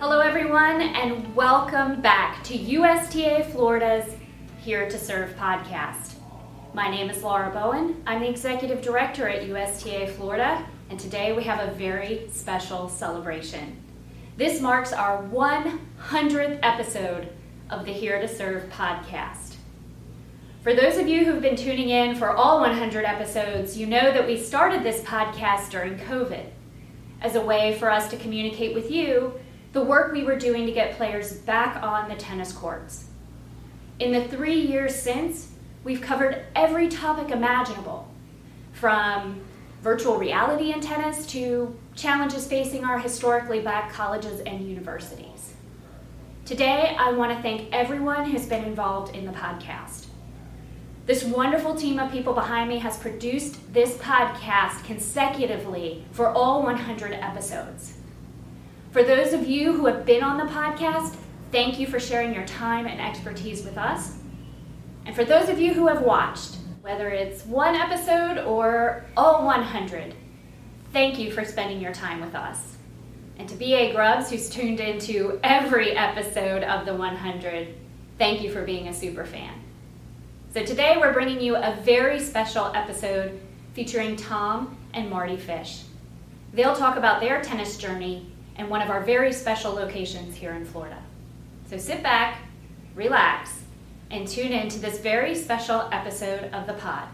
Hello, everyone, and welcome back to USTA Florida's Here to Serve podcast. My name is Laura Bowen. I'm the executive director at USTA Florida, and today we have a very special celebration. This marks our 100th episode of the Here to Serve podcast. For those of you who've been tuning in for all 100 episodes, you know that we started this podcast during COVID as a way for us to communicate with you the work we were doing to get players back on the tennis courts. In the three years since, we've covered every topic imaginable, from virtual reality in tennis to challenges facing our historically black colleges and universities. Today, I want to thank everyone who's been involved in the podcast. This wonderful team of people behind me has produced this podcast consecutively for all 100 episodes. For those of you who have been on the podcast, thank you for sharing your time and expertise with us. And for those of you who have watched, whether it's one episode or all 100, thank you for spending your time with us. And to BA Grubbs, who's tuned into every episode of the 100, thank you for being a super fan. So today we're bringing you a very special episode featuring Tom and Mardy Fish. They'll talk about their tennis journey and one of our very special locations here in Florida. So sit back, relax, and tune in to this very special episode of the pod.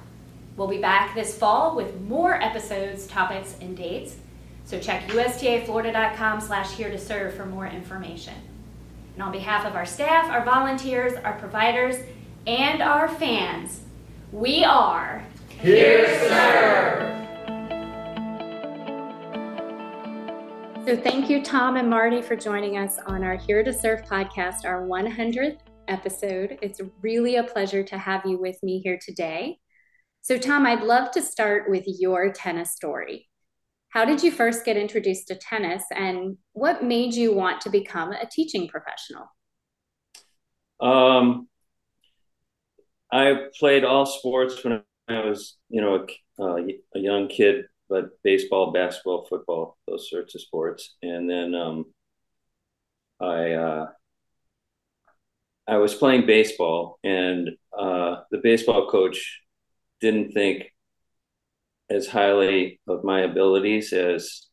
We'll be back this fall with more episodes, topics, and dates. So check ustaflorida.com slash here to serve for more information. And on behalf of our staff, our volunteers, our providers, and our fans, we are here to serve. So, thank you, Tom and Mardy, for joining us on our Here to Serve podcast, our 100th episode. It's really a pleasure to have you with me here today. So, Tom, I'd love to start with your tennis story. How did you first get introduced to tennis, and what made you want to become a teaching professional? Um, I played all sports when I was, you know, a, uh, a young kid but baseball, basketball, football, those sorts of sports. And then um, I uh, I was playing baseball, and uh, the baseball coach didn't think as highly of my abilities as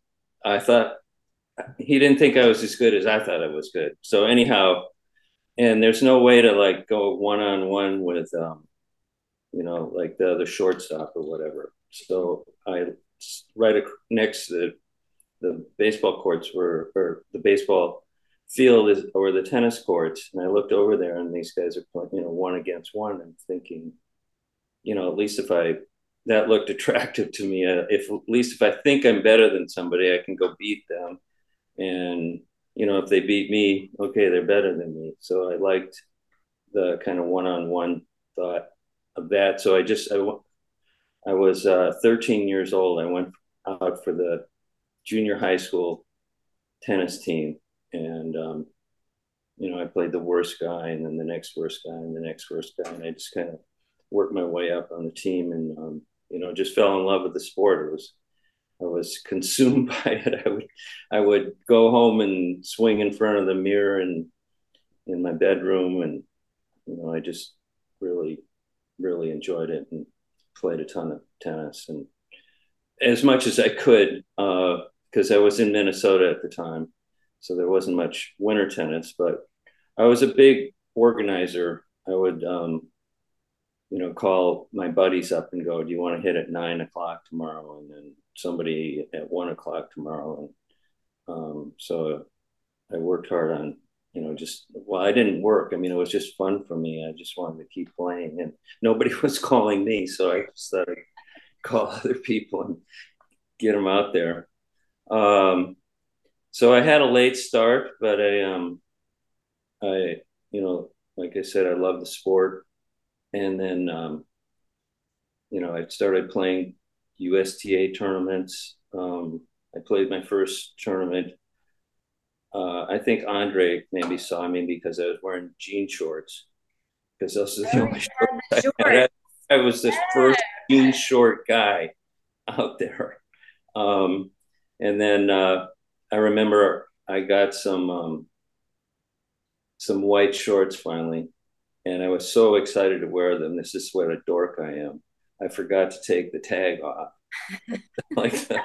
I thought. He didn't think I was as good as I thought I was good. So anyhow, and there's no way to like go one on one with um, you know, like the other shortstop or whatever. So I right next to the, the baseball courts were, or the baseball field is, or the tennis courts. And I looked over there and these guys are playing, you know, one against one and thinking, you know, at least if I, that looked attractive to me. Uh, if at least if I think I'm better than somebody, I can go beat them. And, you know, if they beat me, okay, they're better than me. So I liked the kind of one-on-one thought of that. So I just, I, I was uh, 13 years old. I went out for the junior high school tennis team, and um, you know, I played the worst guy, and then the next worst guy, and the next worst guy, and I just kind of worked my way up on the team, and um, you know, just fell in love with the sport. It was I was consumed by it. I would I would go home and swing in front of the mirror and in my bedroom, and you know, I just really really enjoyed it and played a ton of tennis and as much as I could because uh, I was in Minnesota at the time, so there wasn't much winter tennis. But I was a big organizer. I would, um, you know, call my buddies up and go, "Do you want to hit at nine o'clock tomorrow?" And then somebody at one o'clock tomorrow, and um, so I worked hard on you know, just well, I didn't work. I mean, it was just fun for me. I just wanted to keep playing, and nobody was calling me, so I just thought I'd call other people and get them out there. Um, so I had a late start, but I, um, I, you know, like I said, I love the sport, and then, um, you know, I started playing USTA tournaments. Um, I played my first tournament uh, I think Andre maybe saw me because I was wearing jean shorts because those are the oh, only shorts I, had. I was this first jean short guy out there. Um, and then uh, I remember I got some um, some white shorts finally, and I was so excited to wear them. This is what a dork I am. I forgot to take the tag off, like the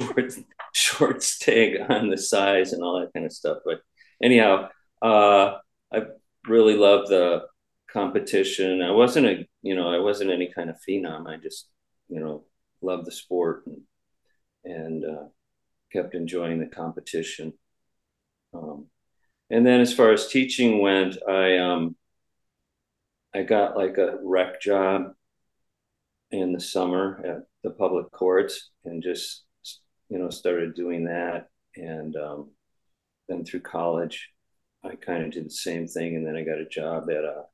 shorts tag on the size and all that kind of stuff. But anyhow, uh, I really love the competition. I wasn't a, you know, I wasn't any kind of phenom. I just, you know, loved the sport and, and uh, kept enjoying the competition. Um, and then as far as teaching went, I um, I got like a rec job in the summer at the public courts and just you know started doing that. And um, then through college I kind of did the same thing. And then I got a job at a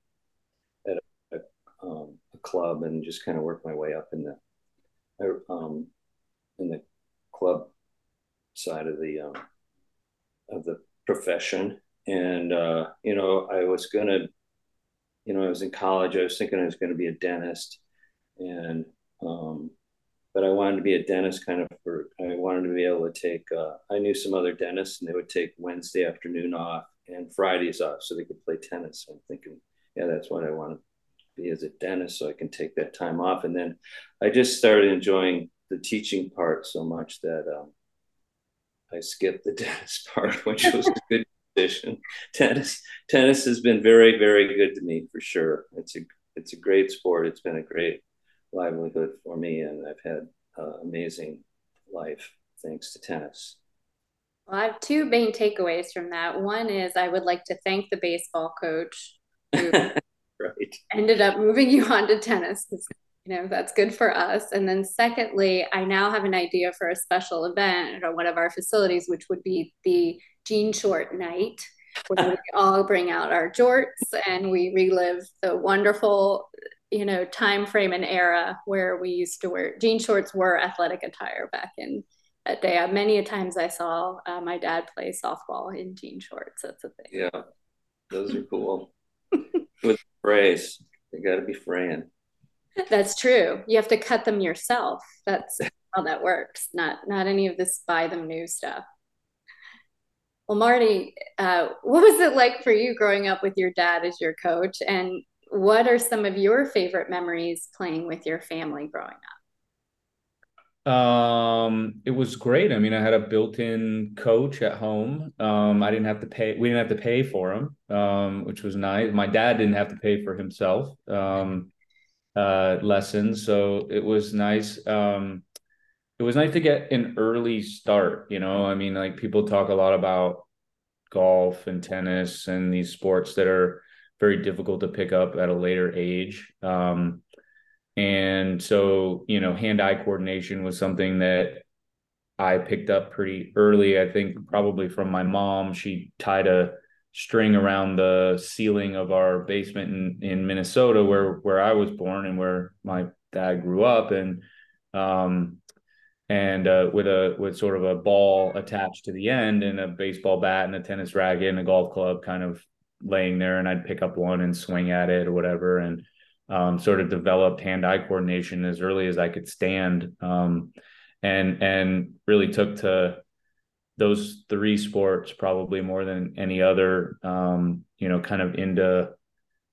at a, a, um, a club and just kind of worked my way up in the um, in the club side of the um, of the profession. And uh, you know I was gonna you know I was in college. I was thinking I was going to be a dentist. And um, but I wanted to be a dentist kind of for I wanted to be able to take uh, I knew some other dentists and they would take Wednesday afternoon off and Fridays off so they could play tennis. I'm thinking, yeah, that's what I want to be as a dentist so I can take that time off. And then I just started enjoying the teaching part so much that um, I skipped the dentist part, which was a good decision. Tennis tennis has been very very good to me for sure. It's a it's a great sport. It's been a great livelihood for me, and I've had uh, amazing life thanks to tennis. Well, I have two main takeaways from that. One is I would like to thank the baseball coach who right. ended up moving you on to tennis because you know that's good for us. And then secondly, I now have an idea for a special event at one of our facilities, which would be the jean short night where we all bring out our jorts and we relive the wonderful you know time frame and era where we used to wear jean shorts were athletic attire back in that day. Many a times i saw uh, my dad play softball in jean shorts. That's a thing. Yeah. Those are cool. With frays they got to be fraying. That's true. You have to cut them yourself. That's how that works. Not not any of this buy them new stuff. Well mardy uh, what was it like for you growing up with your dad as your coach? And what are some of your favorite memories playing with your family growing up? Um, it was great. I mean, I had a built-in coach at home. Um, I didn't have to pay. We didn't have to pay for him, um, which was nice. My dad didn't have to pay for himself um, uh, lessons, so it was nice. Um, it was nice to get an early start. You know, I mean, like people talk a lot about golf and tennis and these sports that are very difficult to pick up at a later age. Um, and so, you know, hand eye coordination was something that I picked up pretty early. I think probably from my mom. She tied a string around the ceiling of our basement in, in Minnesota, where where I was born and where my dad grew up, and um, and uh, with a with sort of a ball attached to the end and a baseball bat and a tennis racket and a golf club kind of laying there and I'd pick up one and swing at it or whatever. And um, sort of developed hand-eye coordination as early as I could stand. Um, and, and really took to those three sports probably more than any other, um, you know, kind of into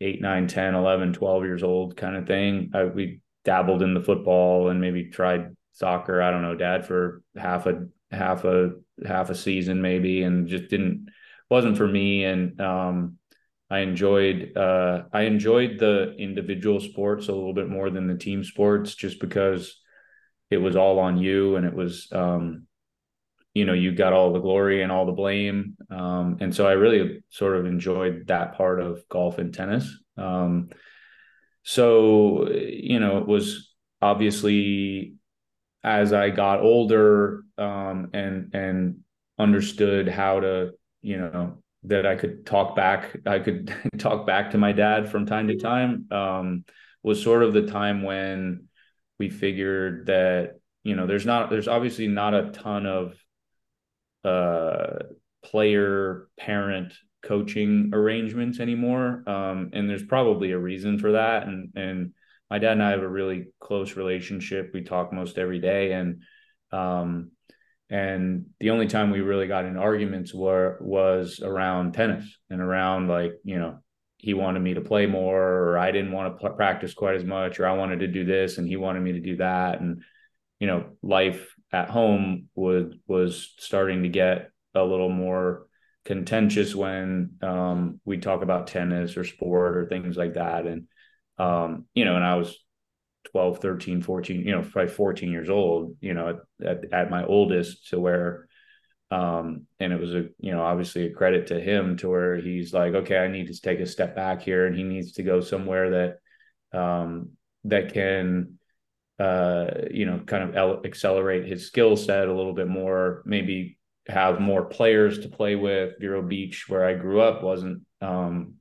eight, nine, 10, 11, 12 years old kind of thing. I, we dabbled in the football and maybe tried soccer. I don't know, dad for half a, half a, half a season maybe, and just didn't, wasn't for me. And um, I enjoyed uh, I enjoyed the individual sports a little bit more than the team sports, just because it was all on you and it was um, you know you got all the glory and all the blame, um, and so I really sort of enjoyed that part of golf and tennis. Um, so you know it was obviously as I got older um, and and understood how to you know that I could talk back I could talk back to my dad from time to time um, was sort of the time when we figured that you know there's not there's obviously not a ton of uh, player parent coaching arrangements anymore um, and there's probably a reason for that. And and my dad and I have a really close relationship. We talk most every day. And um, and the only time we really got in arguments were was around tennis and around like you know he wanted me to play more or i didn't want to practice quite as much or i wanted to do this and he wanted me to do that. And you know life at home would was starting to get a little more contentious when um, we talk about tennis or sport or things like that. And um, you know and i was 12 13 14 you know probably 14 years old you know at, at, my oldest to where um, and it was a you know obviously a credit to him to where he's like okay i need to take a step back here and he needs to go somewhere that um, that can uh, you know kind of el- accelerate his skill set a little bit more maybe have more players to play with. Vero beach where i grew up wasn't um,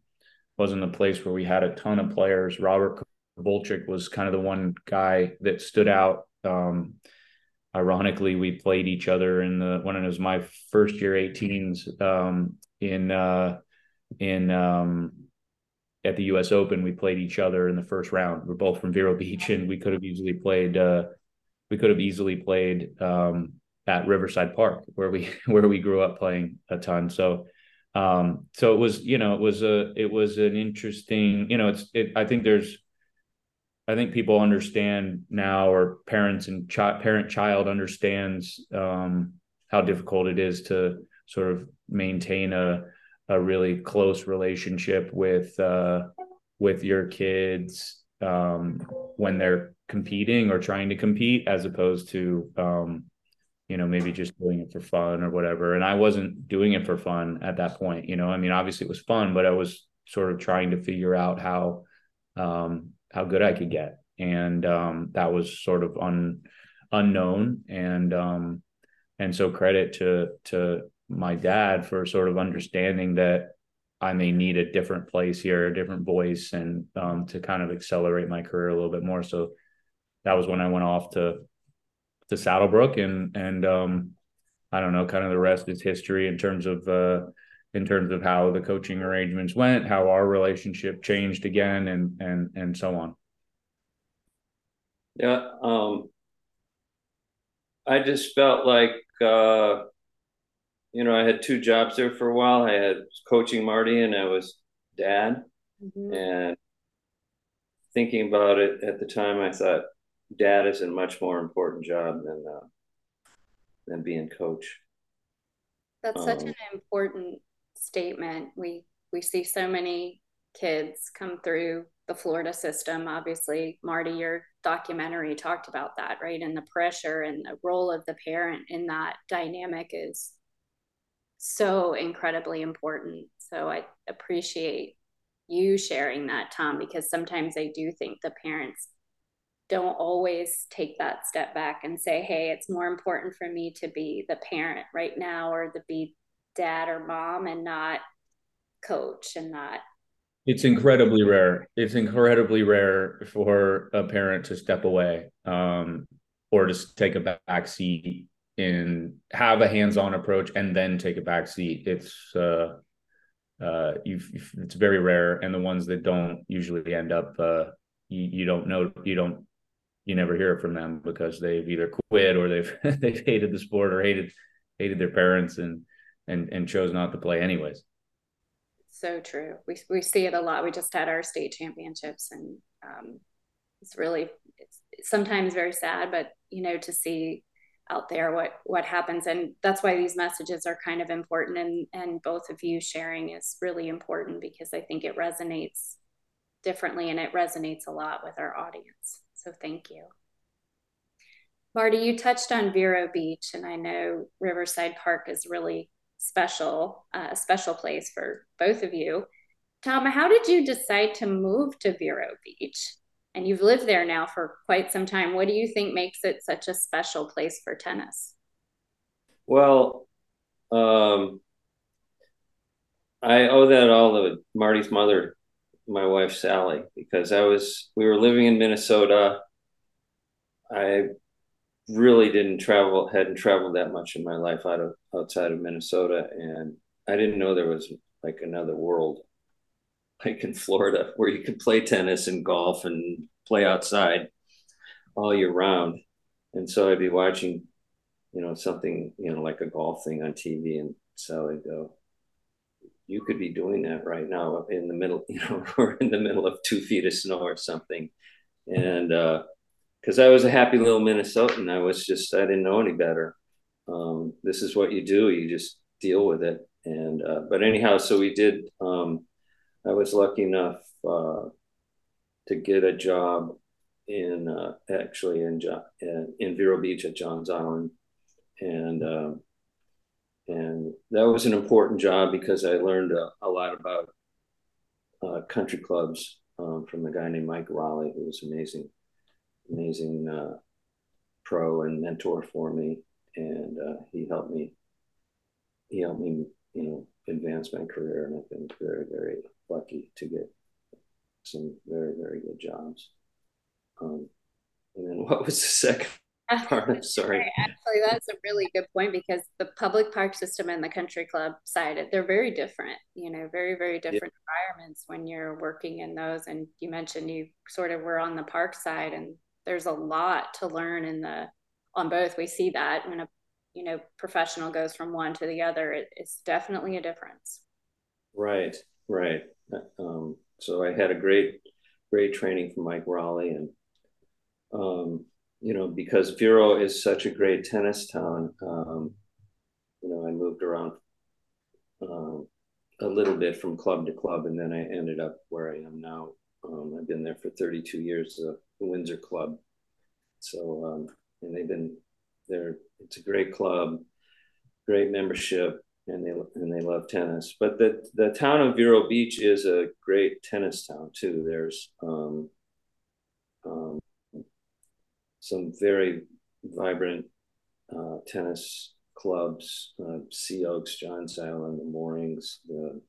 wasn't a place where we had a ton of players. Robert Volchik was kind of the one guy that stood out. Um, ironically, we played each other in the when it was my first year 18s um, in uh, in um, at the U.S. Open. We played each other in the first round. We're both from Vero Beach, and we could have easily played. Uh, we could have easily played um, at Riverside Park, where we where we grew up playing a ton. So um so it was you know it was a it was an interesting you know it's it i think there's I think people understand now, or parents and parent child understands um, how difficult it is to sort of maintain a a really close relationship with uh, with your kids um, when they're competing or trying to compete, as opposed to um, you know maybe just doing it for fun or whatever. And I wasn't doing it for fun at that point. You know, I mean, obviously it was fun, but I was sort of trying to figure out how um, how good I could get, and um, that was sort of un, unknown. And um, and so credit to to my dad for sort of understanding that I may need a different place here, a different voice, and um, to kind of accelerate my career a little bit more. So that was when I went off to to Saddlebrook, and and um, I don't know, kind of the rest is history in terms of uh, in terms of how the coaching arrangements went, how our relationship changed again, and and and so on. Yeah, um, I just felt like uh, you know I had two jobs there for a while. I had coaching Mardy, and I was dad. Mm-hmm. And thinking about it at the time, I thought dad is a much more important job than uh, than being coach. That's um, such an important statement. We we see so many kids come through the Florida system. Obviously, Mardy, your documentary talked about that, right? And the pressure and the role of the parent in that dynamic is so incredibly important. So I appreciate you sharing that, Tom, because sometimes I do think the parents don't always take that step back and say, hey, it's more important for me to be the parent right now or to be dad or mom and not coach and not it's incredibly rare. It's incredibly rare for a parent to step away um, or to take a back seat and have a hands-on approach and then take a back seat. It's uh uh you've, it's very rare and the ones that don't usually end up uh you, you don't know you don't you never hear from them because they've either quit or they've they've hated the sport or hated hated their parents and and and chose not to play anyways. So true. We we see it a lot. We just had our state championships, and um, it's really it's sometimes very sad, but you know to see out there what what happens, and that's why these messages are kind of important, and and both of you sharing is really important because I think it resonates differently, and it resonates a lot with our audience. So thank you. Mardy, you touched on Vero Beach, and I know Riverside Park is really special, uh, a special place for both of you. Tom, how did you decide to move to Vero Beach? And you've lived there now for quite some time. What do you think makes it such a special place for tennis? Well, um, I owe that all to Mardy's mother, my wife Sally, because I was we were living in Minnesota. I really didn't travel, hadn't traveled that much in my life out of outside of Minnesota, and I didn't know there was like another world, like in Florida, where you could play tennis and golf and play outside all year round. And so I'd be watching you know, something, you know, like a golf thing on TV. And so I'd go, you could be doing that right now in the middle, you know, we're in the middle of two feet of snow or something. And, uh, cause I was a happy little Minnesotan. I was just, I didn't know any better. Um, this is what you do. You just deal with it. And, uh, but anyhow, so we did, um, I was lucky enough, uh, to get a job in, uh, actually in, in, Vero Beach at Johns Island and um, and that was an important job because I learned a, a lot about uh, country clubs um, from a guy named Mike Raleigh, who was amazing, amazing uh, pro and mentor for me, and uh, he helped me. He helped me, you know, advance my career, and I've been very, very lucky to get some very, very good jobs. Um, and then what was the second part. Sorry. Actually, that's a really good point because the public park system and the country club side, they're very different, you know, very, very different yeah. environments when you're working in those. And you mentioned you sort of were on the park side and there's a lot to learn in the, on both. We see that when a, you know, professional goes from one to the other, it, it's definitely a difference. Right, right. Um, so I had a great, great training from Mike Raleigh and, um, you know, because Vero is such a great tennis town, um, you know, I moved around um, a little bit from club to club, and then I ended up where I am now. Um, I've been there for 32 years, the Windsor Club. So, um, and they've been there. It's a great club, great membership, and they and they love tennis. But the the town of Vero Beach is a great tennis town too. There's um, um, some very vibrant uh, tennis clubs, uh, Sea Oaks, Johns Island, the Moorings, the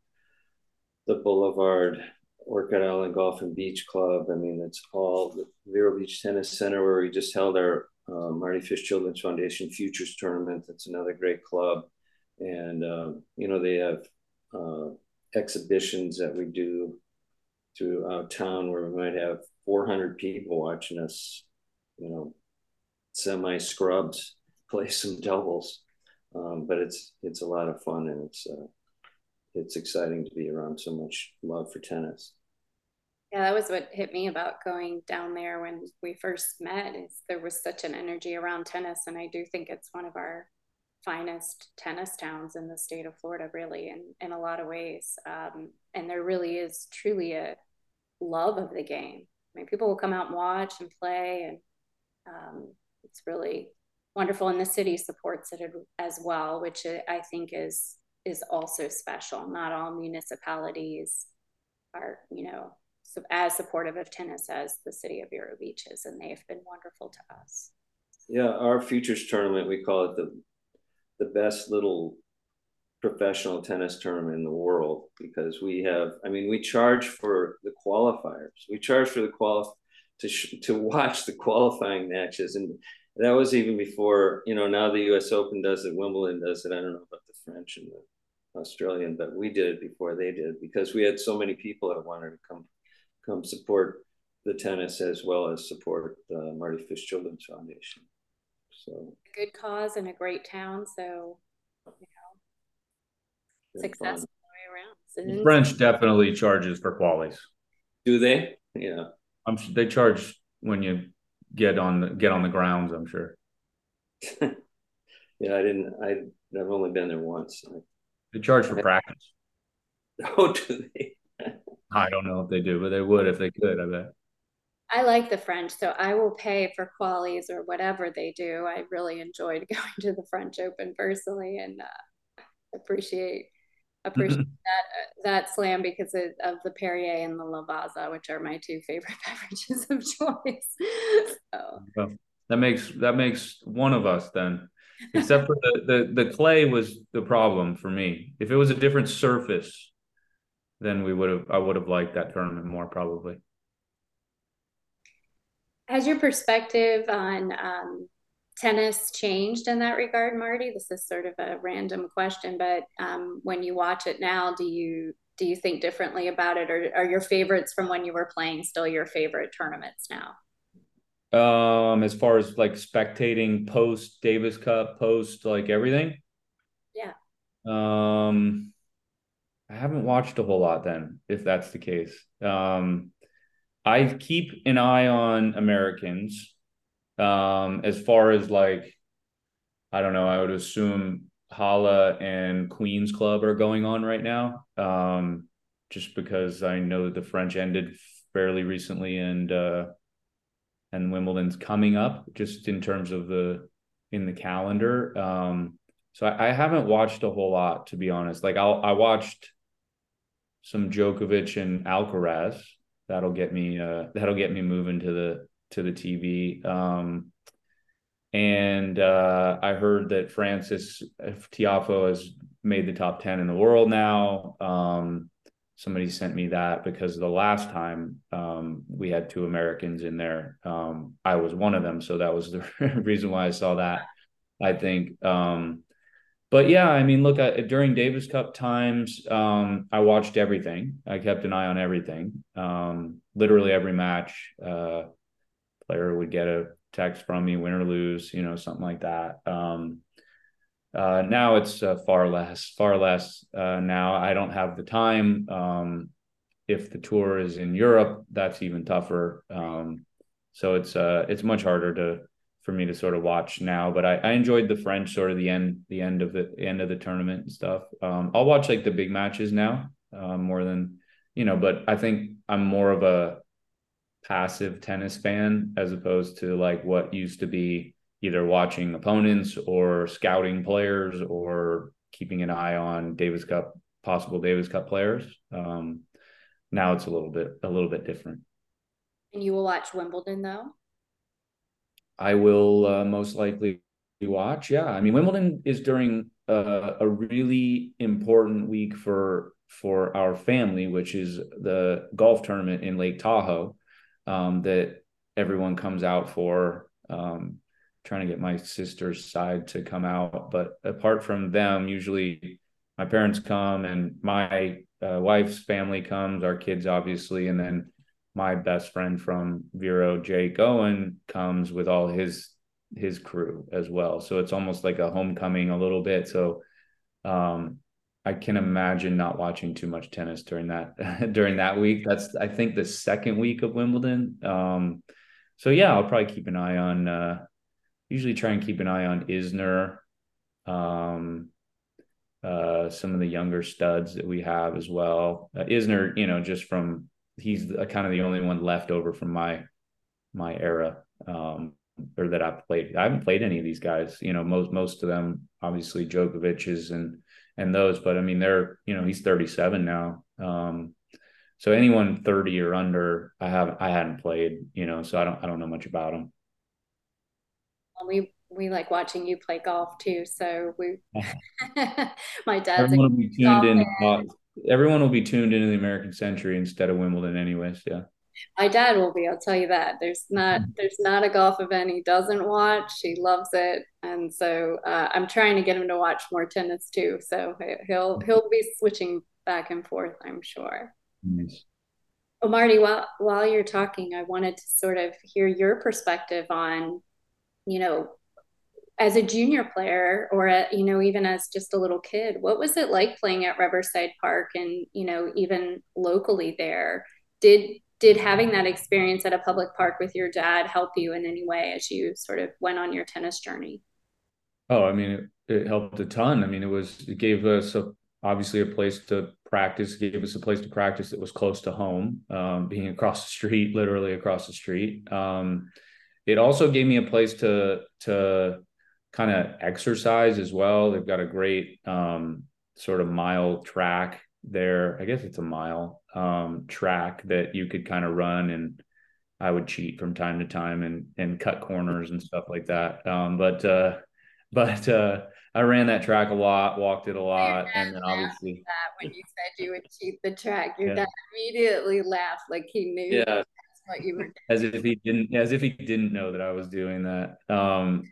the Boulevard, Orchid Island Golf and Beach Club. I mean, it's all the Vero Beach Tennis Center where we just held our uh, Mardy Fish Children's Foundation Futures Tournament. That's another great club, and um, you know they have uh, exhibitions that we do throughout town where we might have 400 people watching us you know, semi scrubs, play some doubles. Um, but it's it's a lot of fun and it's uh, it's exciting to be around so much love for tennis. Yeah, that was what hit me about going down there when we first met. Is there was such an energy around tennis, and I do think it's one of our finest tennis towns in the state of Florida, really, in in a lot of ways. Um, and there really is truly a love of the game. I mean, people will come out and watch and play, and um, it's really wonderful and the city supports it as well which i think is is also special not all municipalities are you know as supportive of tennis as the city of Vero Beach is and they've been wonderful to us yeah our futures tournament we call it the the best little professional tennis tournament in the world because we have i mean we charge for the qualifiers we charge for the qualif to sh- to watch the qualifying matches, and that was even before you know. Now the U.S. Open does it, Wimbledon does it. I don't know about the French and the Australian, but we did it before they did because we had so many people that wanted to come come support the tennis as well as support the Mardy Fish Children's Foundation. So good cause and a great town. So you know, success all the way around. French definitely charges for qualies. Do they? Yeah. I'm Sure they charge when you get on the get on the grounds. I'm sure. yeah, I didn't. I I've only been there once. They charge for practice. Oh, do they? I don't know if they do, but they would if they could. I bet. I like the French, so I will pay for qualies or whatever they do. I really enjoyed going to the French Open personally, and uh, appreciate appreciate that uh, that slam because of, of, the Perrier and the Lavazza, which are my two favorite beverages of choice. so. well, that makes that makes one of us then. Except for the, the the clay was the problem for me. If it was a different surface, then we would have I would have liked that tournament more probably. Has your perspective on um, tennis changed in that regard, Mardy? This is sort of a random question, but um, when you watch it now, do you do you think differently about it, or are your favorites from when you were playing still your favorite tournaments now? Um, as far as like spectating post Davis Cup, post like everything. Yeah. Um, I haven't watched a whole lot then, if that's the case. Um, I keep an eye on Americans. Um, as far as like, I don't know, I would assume Halle and Queens Club are going on right now. Um, just because I know that the French ended fairly recently and uh and Wimbledon's coming up just in terms of the in the calendar. Um so I, I haven't watched a whole lot to be honest. Like I'll I watched some Djokovic and Alcaraz. That'll get me uh that'll get me moving to the to the TV. Um and uh, I heard that Frances Tiafoe has made the top 10 in the world now. Um, somebody sent me that because the last time um, we had two Americans in there, um, I was one of them. So that was the reason why I saw that, I think. Um, but yeah, I mean, look, I, during Davis Cup times, um, I watched everything. I kept an eye on everything. Um, literally every match, uh, player would get a text from me, win or lose, you know, something like that. Um, uh, now it's uh, far less, far less. Uh, now I don't have the time. Um, if the tour is in Europe, that's even tougher. Um, so it's uh, it's much harder to for me to sort of watch now. But I, I enjoyed the French sort of the end the end of the end of the tournament and stuff. Um, I'll watch like the big matches now um, more than you know. But I think I'm more of a passive tennis fan as opposed to like what used to be either watching opponents or scouting players or keeping an eye on Davis Cup possible Davis Cup players. Um, now it's a little bit a little bit different. And you will watch Wimbledon though. I will uh, most likely watch. Yeah, I mean Wimbledon is during uh, a really important week for for our family, which is the golf tournament in Lake Tahoe um, that everyone comes out for. Um, trying to get my sister's side to come out, but apart from them, usually my parents come and my uh, wife's family comes, our kids obviously, and then my best friend from Vero, Jake Owen, comes with all his his crew as well. So it's almost like a homecoming a little bit. So um, I can imagine not watching too much tennis during that during that week. That's I think the second week of Wimbledon. Um, so yeah, I'll probably keep an eye on. Uh, usually try and keep an eye on Isner, um, uh, some of the younger studs that we have as well. Uh, Isner, you know, just from he's the, kind of the only one left over from my my era. Um, or that I've played. I haven't played any of these guys. You know, most most of them obviously Djokovic's and and those. But I mean, they're you know he's 37 now. Um, so anyone 30 or under, I have I hadn't played. You know, so I don't I don't know much about them. We we like watching you play golf too. So we, my dad's everyone be tuned in. Everyone will be tuned into the American Century instead of Wimbledon, anyways. Yeah my dad will be i'll tell you that there's not mm-hmm. there's not a golf event he doesn't watch he loves it and so uh, i'm trying to get him to watch more tennis too so he'll he'll be switching back and forth i'm sure nice. well mardy while while you're talking i wanted to sort of hear your perspective on you know as a junior player or a, you know even as just a little kid what was it like playing at riverside park and you know even locally there did did having that experience at a public park with your dad help you in any way as you sort of went on your tennis journey? Oh, I mean, it, it helped a ton. I mean, it was, it gave us a, obviously a place to practice, gave us a place to practice that was close to home, um, being across the street, literally across the street. Um, it also gave me a place to, to kind of exercise as well. They've got a great um, sort of mile track there. I guess it's a mile um, track that you could kind of run and I would cheat from time to time and and cut corners and stuff like that. Um, but uh, but uh, I ran that track a lot, walked it a lot, and then obviously that when you said you would cheat the track, your yeah. dad immediately laughed like he knew yeah. that's what you were doing. As if he didn't as if he didn't know that I was doing that. Um,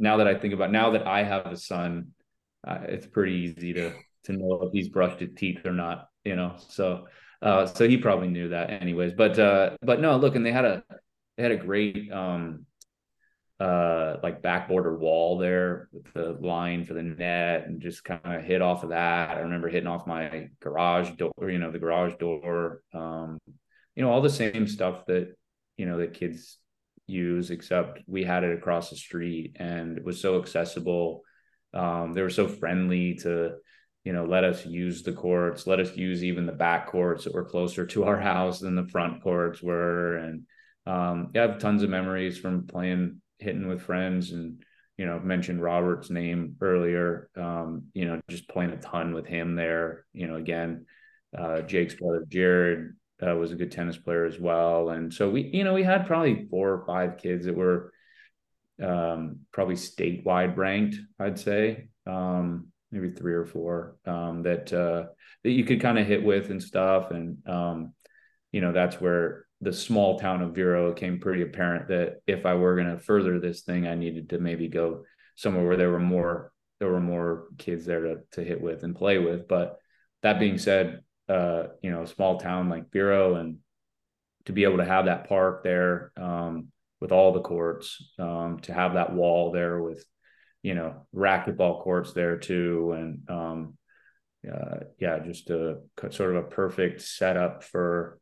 now that I think about now that I have a son, uh, it's pretty easy to to know if he's brushed his teeth or not, you know. So uh, so he probably knew that anyways. But uh, but no, look, and they had a they had a great um, uh like backboard wall there with the line for the net and just kind of hit off of that. I remember hitting off my garage door, you know, the garage door. Um, you know, all the same stuff that, you know, that kids use, except we had it across the street and it was so accessible. Um, they were so friendly to, you know, let us use the courts, let us use even the back courts that were closer to our house than the front courts were. And um, yeah, I have tons of memories from playing hitting with friends and you know mentioned Robert's name earlier. Um, you know, just playing a ton with him there. You know, again, uh, Jake's brother Jared uh, was a good tennis player as well, and so we you know we had probably four or five kids that were um, probably statewide ranked. I'd say um, maybe three or four um, that uh, that you could kind of hit with and stuff, and um, you know that's where the small town of Vero, it came pretty apparent that if I were going to further this thing, I needed to maybe go somewhere where there were more there were more kids there to to hit with and play with. But that being said, uh, you know, a small town like Vero and to be able to have that park there um, with all the courts, um, to have that wall there with, you know, racquetball courts there too, and um, uh, yeah, just a sort of a perfect setup for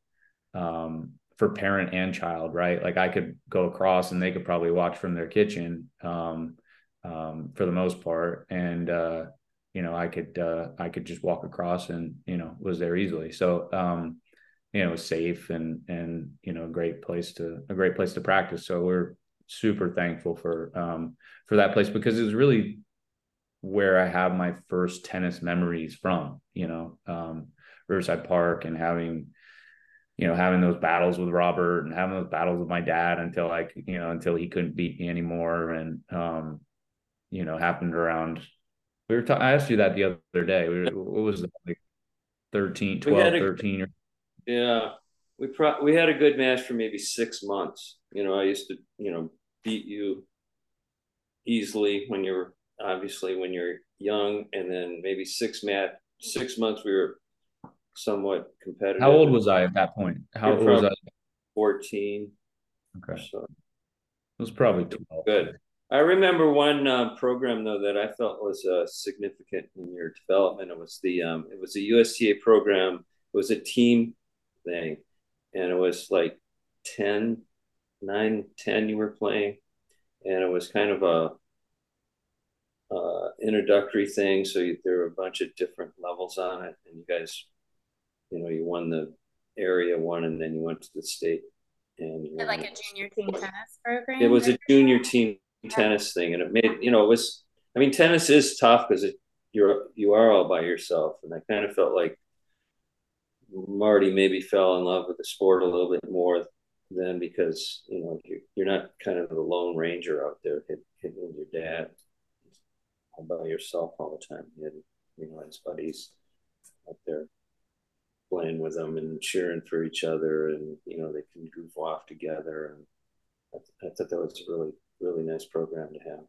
um, for parent and child, right? Like I could go across and they could probably watch from their kitchen um, um, for the most part, and uh, you know I could uh, I could just walk across and you know was there easily. So um, you know, safe and and you know a great place to a great place to practice. So we're super thankful for um, for that place because it was really where I have my first tennis memories from. You know, um, Riverside Park and having you know, having those battles with Robert and having those battles with my dad until like, you know, until he couldn't beat me anymore. And, um, you know, happened around, we were, talking, I asked you that the other day. We were, what was it, like 13, 12, a, 13? Or- yeah. We pro- we had a good match for maybe six months. You know, I used to, you know, beat you easily when you're obviously when you're young, and then maybe six mat six months we were somewhat competitive. How old was I at that point? How old was I? 14. Okay. So it was probably 12. Good. I remember one uh, program though that I felt was uh, significant in your development. It was the um, it was a USTA program. It was a team thing, and it was like 10, 9, 10 you were playing, and it was kind of a uh, introductory thing. So you, there were a bunch of different levels on it, and you guys you know, you won the area one and then you went to the state. And like a junior team tennis program. It was a junior team tennis thing, and it made you know it was. I mean, tennis is tough because you're you are all by yourself, and I kind of felt like Mardy maybe fell in love with the sport a little bit more than because you know you're, you're not kind of the lone ranger out there hitting your dad all by yourself all the time. You had you know his buddies out there playing with them and cheering for each other, and you know they can goof off together. And I, I thought that was really really nice program to have.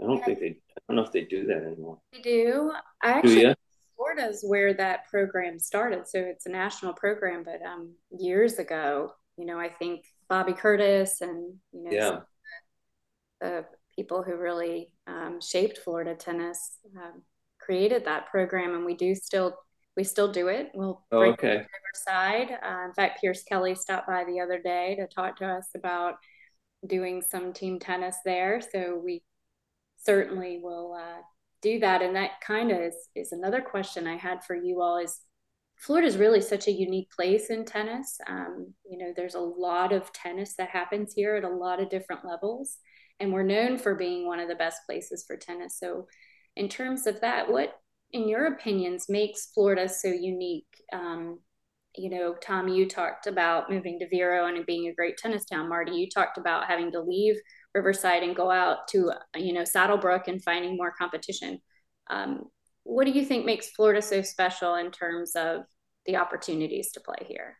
I don't yeah. think they. I don't know if they do that anymore. They do. I actually. Do Florida's where that program started, so it's a national program. But um, years ago, you know, I think Bobby Curtis and you know, yeah. the people who really um, shaped Florida tennis um, created that program, and we do still we still do it. We'll oh, okay. Riverside. Uh, in fact, Pierce Kelly stopped by the other day to talk to us about doing some team tennis there. So we certainly will uh, do that. And that kind of is, is another question I had for you all is Florida is really such a unique place in tennis. Um, you know, there's a lot of tennis that happens here at a lot of different levels. And we're known for being one of the best places for tennis. So in terms of that, what in your opinions, makes Florida so unique? Um, you know, Tom, you talked about moving to Vero and it being a great tennis town. Mardy, you talked about having to leave Riverside and go out to, you know, Saddlebrook and finding more competition. Um, what do you think makes Florida so special in terms of the opportunities to play here?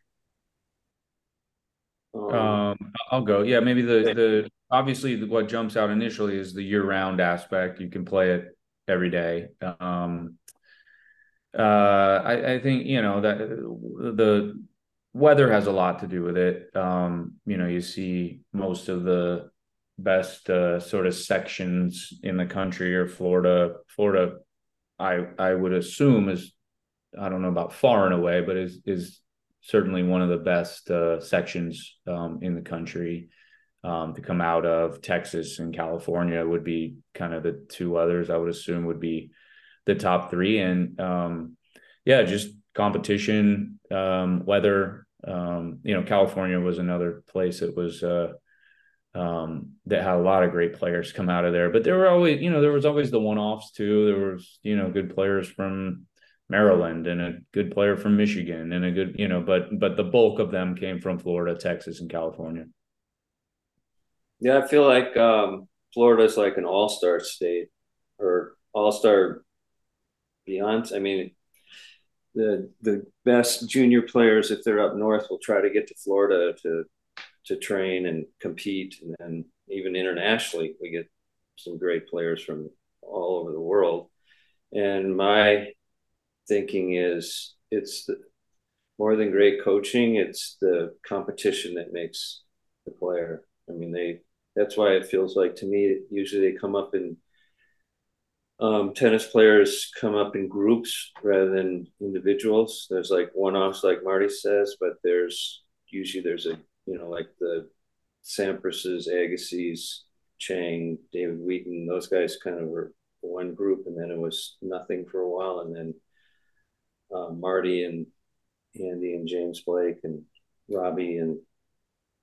Um, I'll go. Yeah, maybe the the obviously what jumps out initially is the year round aspect. You can play it every day. Um, uh, I, I, think you know that the weather has a lot to do with it. Um, you know, you see most of the best uh, sort of sections in the country or Florida. Florida, I I would assume is I don't know about far and away, but is is certainly one of the best uh, sections um, in the country um, to come out of. Texas and California would be kind of the two others I would assume would be the top three. And um, yeah, just competition, um, weather. Um, you know, California was another place that was uh, um, that had a lot of great players come out of there. But there were always, you know, there was always the one offs too. There was, you know, good players from Maryland and a good player from Michigan and a good, you know, but but the bulk of them came from Florida, Texas, and California. Yeah, I feel like um, Florida's like an all-star state or all-star beyond. I mean, the the best junior players, if they're up north, will try to get to Florida to to train and compete, and even internationally, we get some great players from all over the world. And my thinking is, it's the, more than great coaching; it's the competition that makes the player. I mean, they that's why it feels like to me usually they come up in um, tennis players come up in groups rather than individuals. There's like one-offs, like Mardy says, but there's usually there's a you know like the Sampras's, Agassi's, Chang, David Wheaton. Those guys kind of were one group, and then it was nothing for a while, and then um, Mardy and Andy and James Blake and Robbie and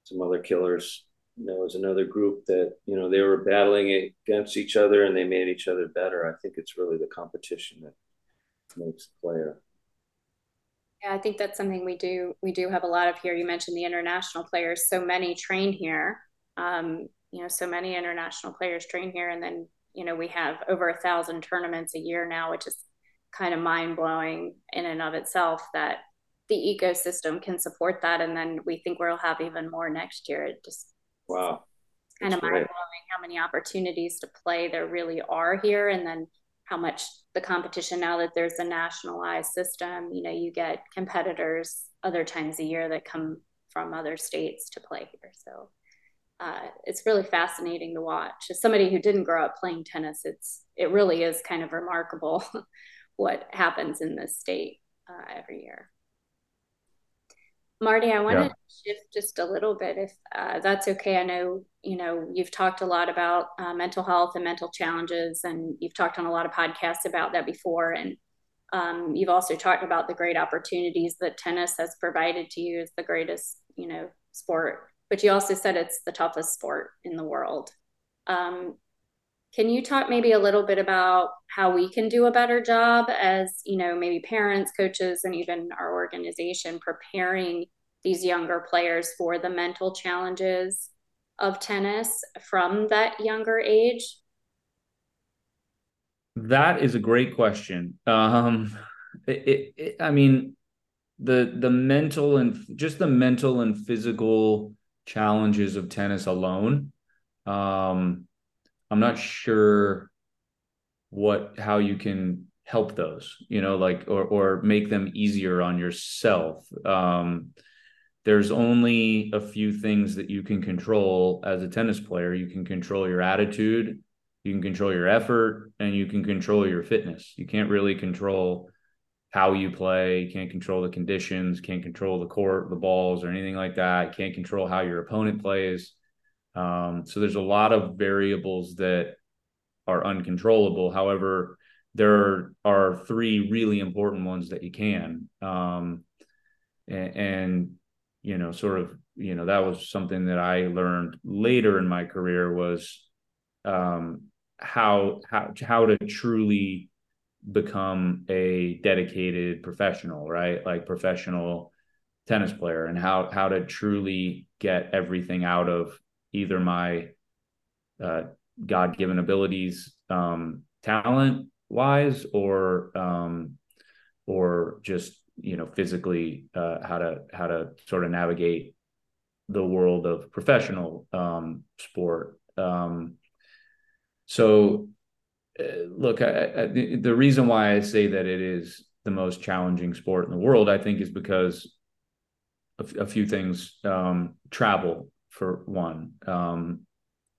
some other killers there was another group that you know they were battling against each other and they made each other better. I think it's really the competition that makes the player. Yeah, I think that's something we do. We do have a lot of here. You mentioned the international players. So many train here. Um, you know, so many international players train here, and then you know we have over a thousand tournaments a year now, which is kind of mind blowing in and of itself. That the ecosystem can support that, and then we think we'll have even more next year. It just Wow. It's kind of mind blowing how many opportunities to play there really are here. And then how much the competition now that there's a nationalized system, you know, you get competitors other times a year that come from other states to play here. So uh, it's really fascinating to watch. As somebody who didn't grow up playing tennis, it's it really is kind of remarkable what happens in this state uh, every year. Mardy, I want yeah. to shift just a little bit, if uh, that's okay. I know you know you've talked a lot about uh, mental health and mental challenges, and you've talked on a lot of podcasts about that before. And um, you've also talked about the great opportunities that tennis has provided to you as the greatest, you know, sport. But you also said it's the toughest sport in the world. Um, can you talk maybe a little bit about how we can do a better job as, you know, maybe parents, coaches, and even our organization preparing these younger players for the mental challenges of tennis from that younger age? That is a great question. Um, it, it, it, I mean, the the mental and just the mental and physical challenges of tennis alone um, I'm not sure what how you can help those, you know, like or or make them easier on yourself. Um, there's only a few things that you can control as a tennis player. You can control your attitude, you can control your effort, and you can control your fitness. You can't really control how you play, you can't control the conditions, can't control the court, the balls, or anything like that. You can't control how your opponent plays. Um, so there's a lot of variables that are uncontrollable. However, there are three really important ones that you can. Um, and, and, you know, sort of, you know, that was something that I learned later in my career was um, how how how to truly become a dedicated professional, right? Like professional tennis player, and how how to truly get everything out of either my uh, God given abilities, um, talent wise, or um, or just you know physically uh, how to how to sort of navigate the world of professional um, sport. Um, so, uh, look, I, I, the reason why I say that it is the most challenging sport in the world, I think, is because a, few things. Um, travel for one. Um,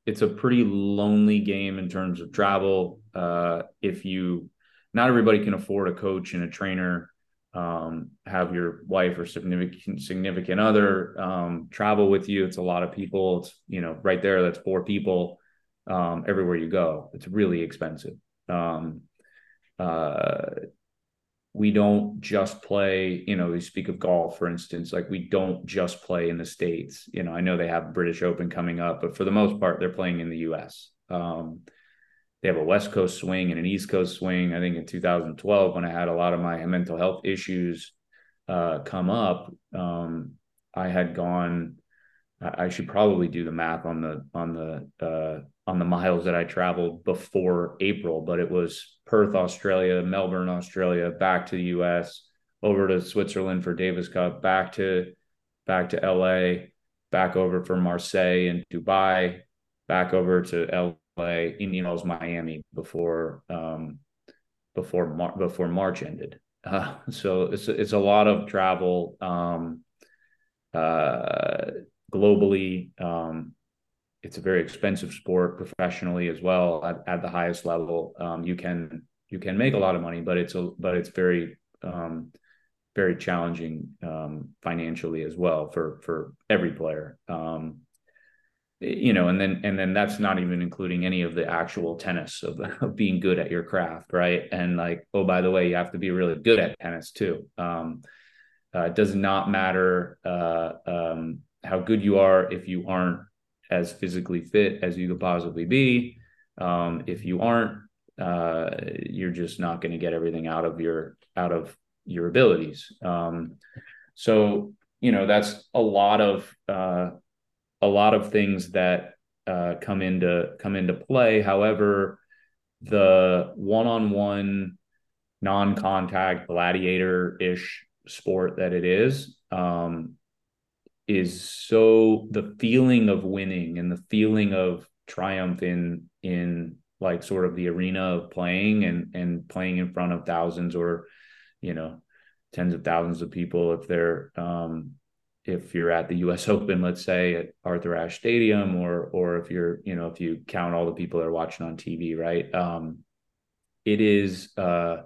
it's a pretty lonely game in terms of travel. Uh, if you, not everybody can afford a coach and a trainer. Um, have your wife or significant significant other um, travel with you. It's a lot of people. It's you know right there. That's four people um, everywhere you go. It's really expensive. Um, uh, we don't just play, you know, we speak of golf, for instance, like we don't just play in the States. You know, I know they have British Open coming up, but for the most part, they're playing in the US. Um, they have a West Coast swing and an East Coast swing. I think in 2012, when I had a lot of my mental health issues uh, come up, um, I had gone. I should probably do the math on the on the uh, on the miles that I traveled before April, but it was Perth, Australia, Melbourne, Australia, back to the US, over to Switzerland for Davis Cup, back to back to LA, back over for Marseille and Dubai, back over to LA, Indian Wells, Miami before um, before Mar- before March ended. Uh, so it's it's a lot of travel um, uh, globally. Um, it's a very expensive sport professionally as well at, at the highest level. Um, you can you can make a lot of money, but it's a but it's very um, very challenging um, financially as well for for every player. Um, you know, and then and then that's not even including any of the actual tennis of, of being good at your craft, right? And like, oh, by the way, you have to be really good at tennis too. Um, uh, it does not matter uh, um, how good you are if you aren't as physically fit as you could possibly be. Um, if you aren't, uh, you're just not going to get everything out of your out of your abilities. Um, so you know that's a lot of uh, a lot of things that uh, come into come into play. However, the one-on-one, non-contact, gladiator-ish sport that it is, um, is so the feeling of winning and the feeling of triumph in in like sort of the arena of playing and and playing in front of thousands or you know tens of thousands of people if they're um if you're at the US Open let's say at Arthur Ashe Stadium or or if you're you know if you count all the people that are watching on TV right? Um it is uh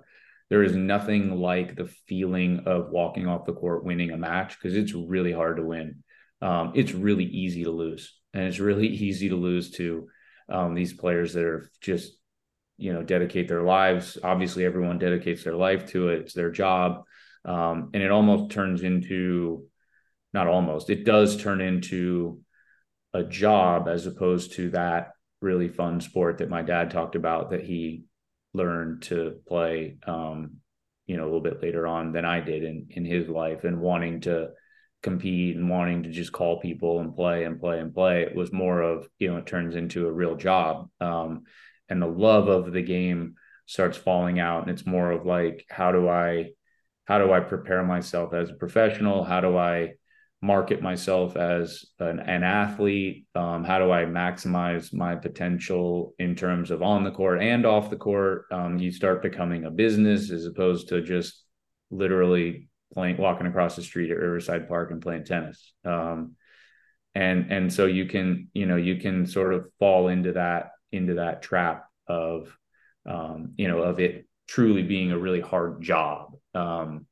there is nothing like the feeling of walking off the court winning a match because it's really hard to win. Um, it's really easy to lose, and it's really easy to lose to um, these players that are just you know dedicate their lives. Obviously, everyone dedicates their life to it; it's their job, um, and it almost turns into not almost it does turn into a job as opposed to that really fun sport that my dad talked about that he learned to play, um, you know, a little bit later on than I did in in his life, and wanting to compete and wanting to just call people and play and play and play. It was more of you know it turns into a real job, um, and the love of the game starts falling out, and it's more of like how do I how do I prepare myself as a professional? How do I market myself as an, an athlete? Um, how do I maximize my potential in terms of on the court and off the court? Um, you start becoming a business as opposed to just literally playing, walking across the street at Riverside Park and playing tennis. Um, and and so you can you know you can sort of fall into that into that trap of um, you know of it truly being a really hard job. Um,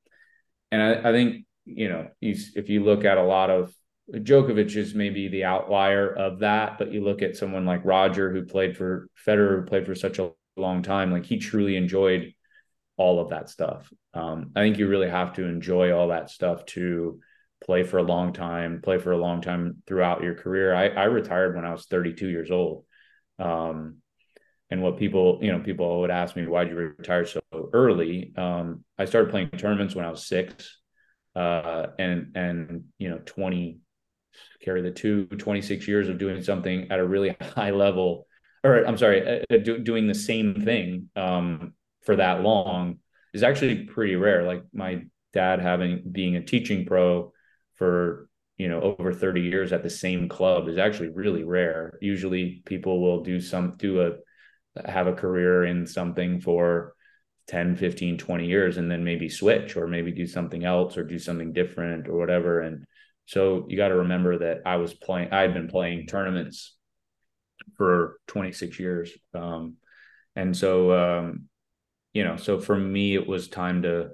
and I, I think you know, if you look at a lot of Djokovic is maybe the outlier of that, but you look at someone like Roger who played for Federer, who played for such a long time, like he truly enjoyed all of that stuff. Um, I think you really have to enjoy all that stuff to play for a long time, play for a long time throughout your career. I, I retired when I was 32 years old. Um, and what people, you know, people would ask me, why'd you retire so early? Um, I started playing tournaments when I was six uh, and and you know 20 carry the two 26 years of doing something at a really high level or i'm sorry uh, uh, do, doing the same thing um, for that long is actually pretty rare. Like my dad having being a teaching pro for you know over 30 years at the same club is actually really rare. Usually people will do some do a have a career in something for 10 15 20 years and then maybe switch or maybe do something else or do something different or whatever and so you got to remember that i was playing i've been playing tournaments for 26 years. Um, and so, um, you know, so for me, it was time to,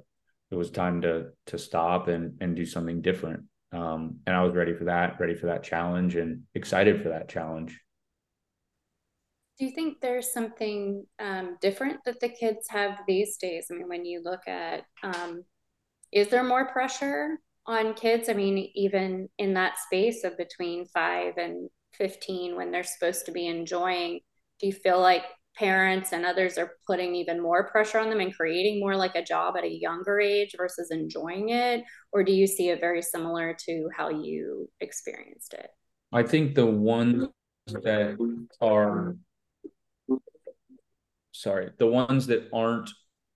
it was time to, to stop and, and do something different. Um, and I was ready for that, ready for that challenge and excited for that challenge. Do you think there's something um, different that the kids have these days? I mean, when you look at, um, is there more pressure on kids? I mean, even in that space of between five and 15 when they're supposed to be enjoying, do you feel like parents and others are putting even more pressure on them and creating more like a job at a younger age versus enjoying it? Or do you see it very similar to how you experienced it? I think the ones that are sorry, the ones that aren't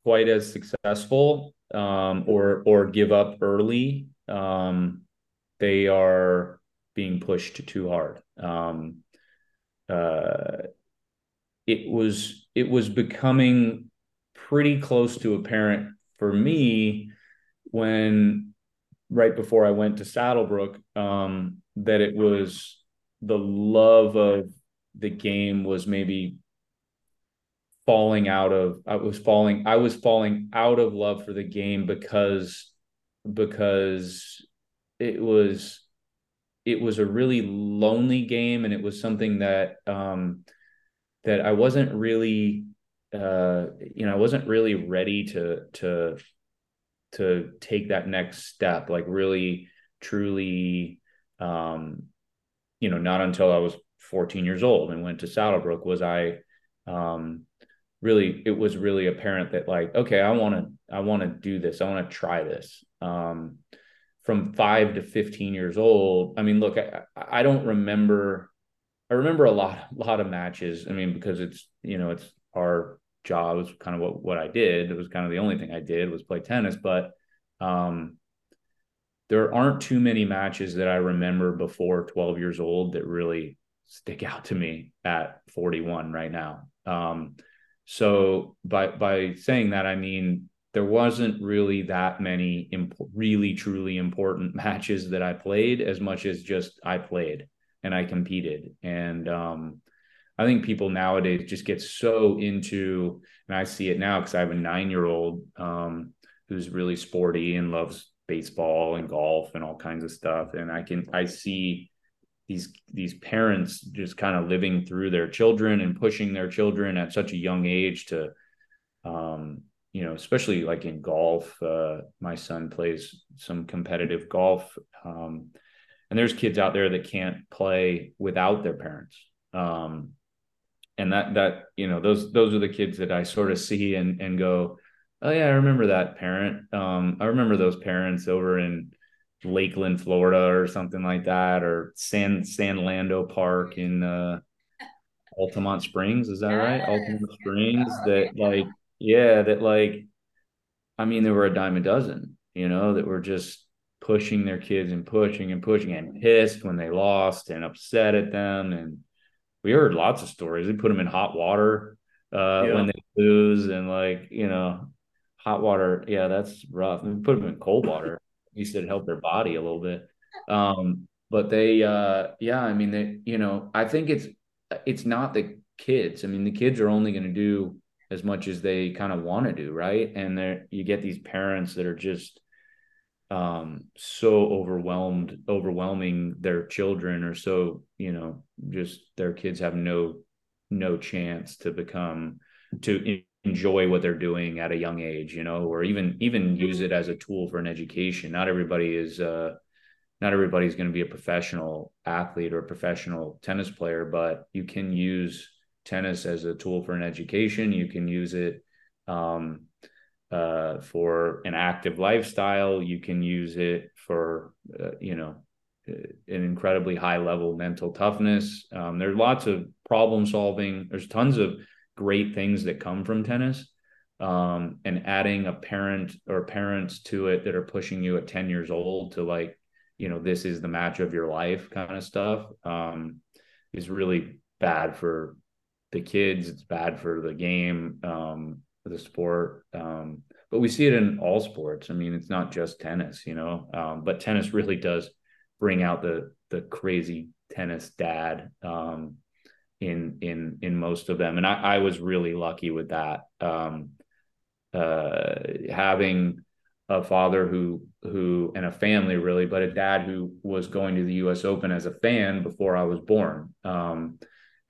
quite as successful um, or or give up early, um, they are being pushed too hard. Um, uh, it was it was becoming pretty close to apparent for me when right before I went to Saddlebrook um, that it was the love of the game was maybe falling out of I was falling I was falling out of love for the game because because it was it was a really lonely game and it was something that um that I wasn't really uh you know I wasn't really ready to to to take that next step like really truly um you know not until I was 14 years old and went to Saddlebrook was I um really it was really apparent that like okay i want to i want to do this. I want to try this. Um, from 5 to 15 years old i mean look i i don't remember i remember a lot a lot of matches. I mean because it's you know it's our job. Was kind of what what i did. It was kind of the only thing i did was play tennis but um there aren't too many matches that i remember before 12 years old that really stick out to me at 41 right now. Um so by by saying that, I mean there wasn't really that many imp- really truly important matches that I played as much as just I played and I competed. And um, I think people nowadays just get so into, and I see it now because I have a nine year old um, who's really sporty and loves baseball and golf and all kinds of stuff. And I can I see these these parents just kind of living through their children and pushing their children at such a young age to um, you know especially like in golf uh, my son plays some competitive golf um, and there's kids out there that can't play without their parents. Um, and that that you know those those are the kids that I sort of see and and go oh yeah I remember that parent. Um, I remember those parents over in Lakeland, Florida, or something like that, or San Sanlando Park in uh, Altamonte Springs. Is that yes. right? Altamonte Springs. Oh, that yeah. like, yeah, that like, I mean, there were a dime a dozen. You know, that were just pushing their kids and pushing and pushing and pissed when they lost and upset at them. And we heard lots of stories. They put them in hot water uh, yeah. when they lose, and like, you know, hot water. Yeah, that's rough. We put them in cold water least it helped their body a little bit. Um, but they, uh, yeah, I mean, they, you know, I think it's it's not the kids. I mean, the kids are only going to do as much as they kind of want to do, right? And there, you get these parents that are just um so overwhelmed overwhelming their children or so you know just their kids have no no chance to become to enjoy what they're doing at a young age you know or even even use it as a tool for an education. Not everybody is uh not everybody's going to be a professional athlete or a professional tennis player but you can use tennis as a tool for an education. You can use it um uh for an active lifestyle. You can use it for uh, you know an incredibly high level mental toughness. Um, there's lots of problem solving there's tons of great things that come from tennis um, and adding a parent or parents to it that are pushing you at 10 years old to like you know this is the match of your life kind of stuff um, is really bad for the kids. It's bad for the game um, for the sport um, but we see it in all sports. I mean it's not just tennis you know um, but tennis really does bring out the the crazy tennis dad um, in in in most of them. And i i was really lucky with that. Um uh having a father who who and a family really but a dad who was going to the US Open as a fan before I was born. Um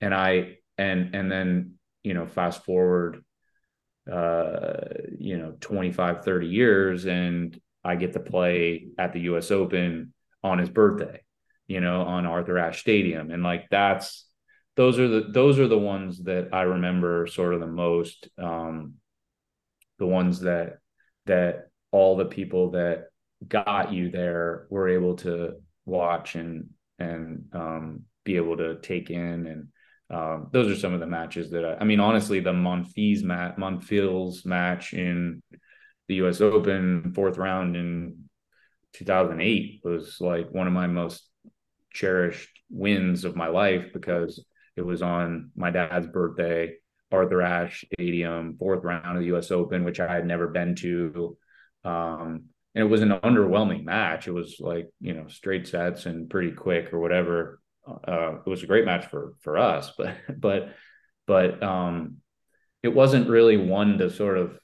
and I and and then you know fast forward uh you know 25 30 years and I get to play at the US Open on his birthday you know on Arthur Ashe Stadium. And like that's those are the those are the ones that I remember sort of the most um the ones that that all the people that got you there were able to watch and and um, be able to take in and um, those are some of the matches that I, I mean honestly the Monfils match Monfils match in the US Open fourth round in 2008 was like one of my most cherished wins of my life because it was on my dad's birthday Arthur Ashe Stadium fourth round of the US Open which I had never been to um, and it was an underwhelming match. It was like, you know, straight sets and pretty quick or whatever. Uh, it was a great match for, for us, but, but, but, um, it wasn't really one to sort of,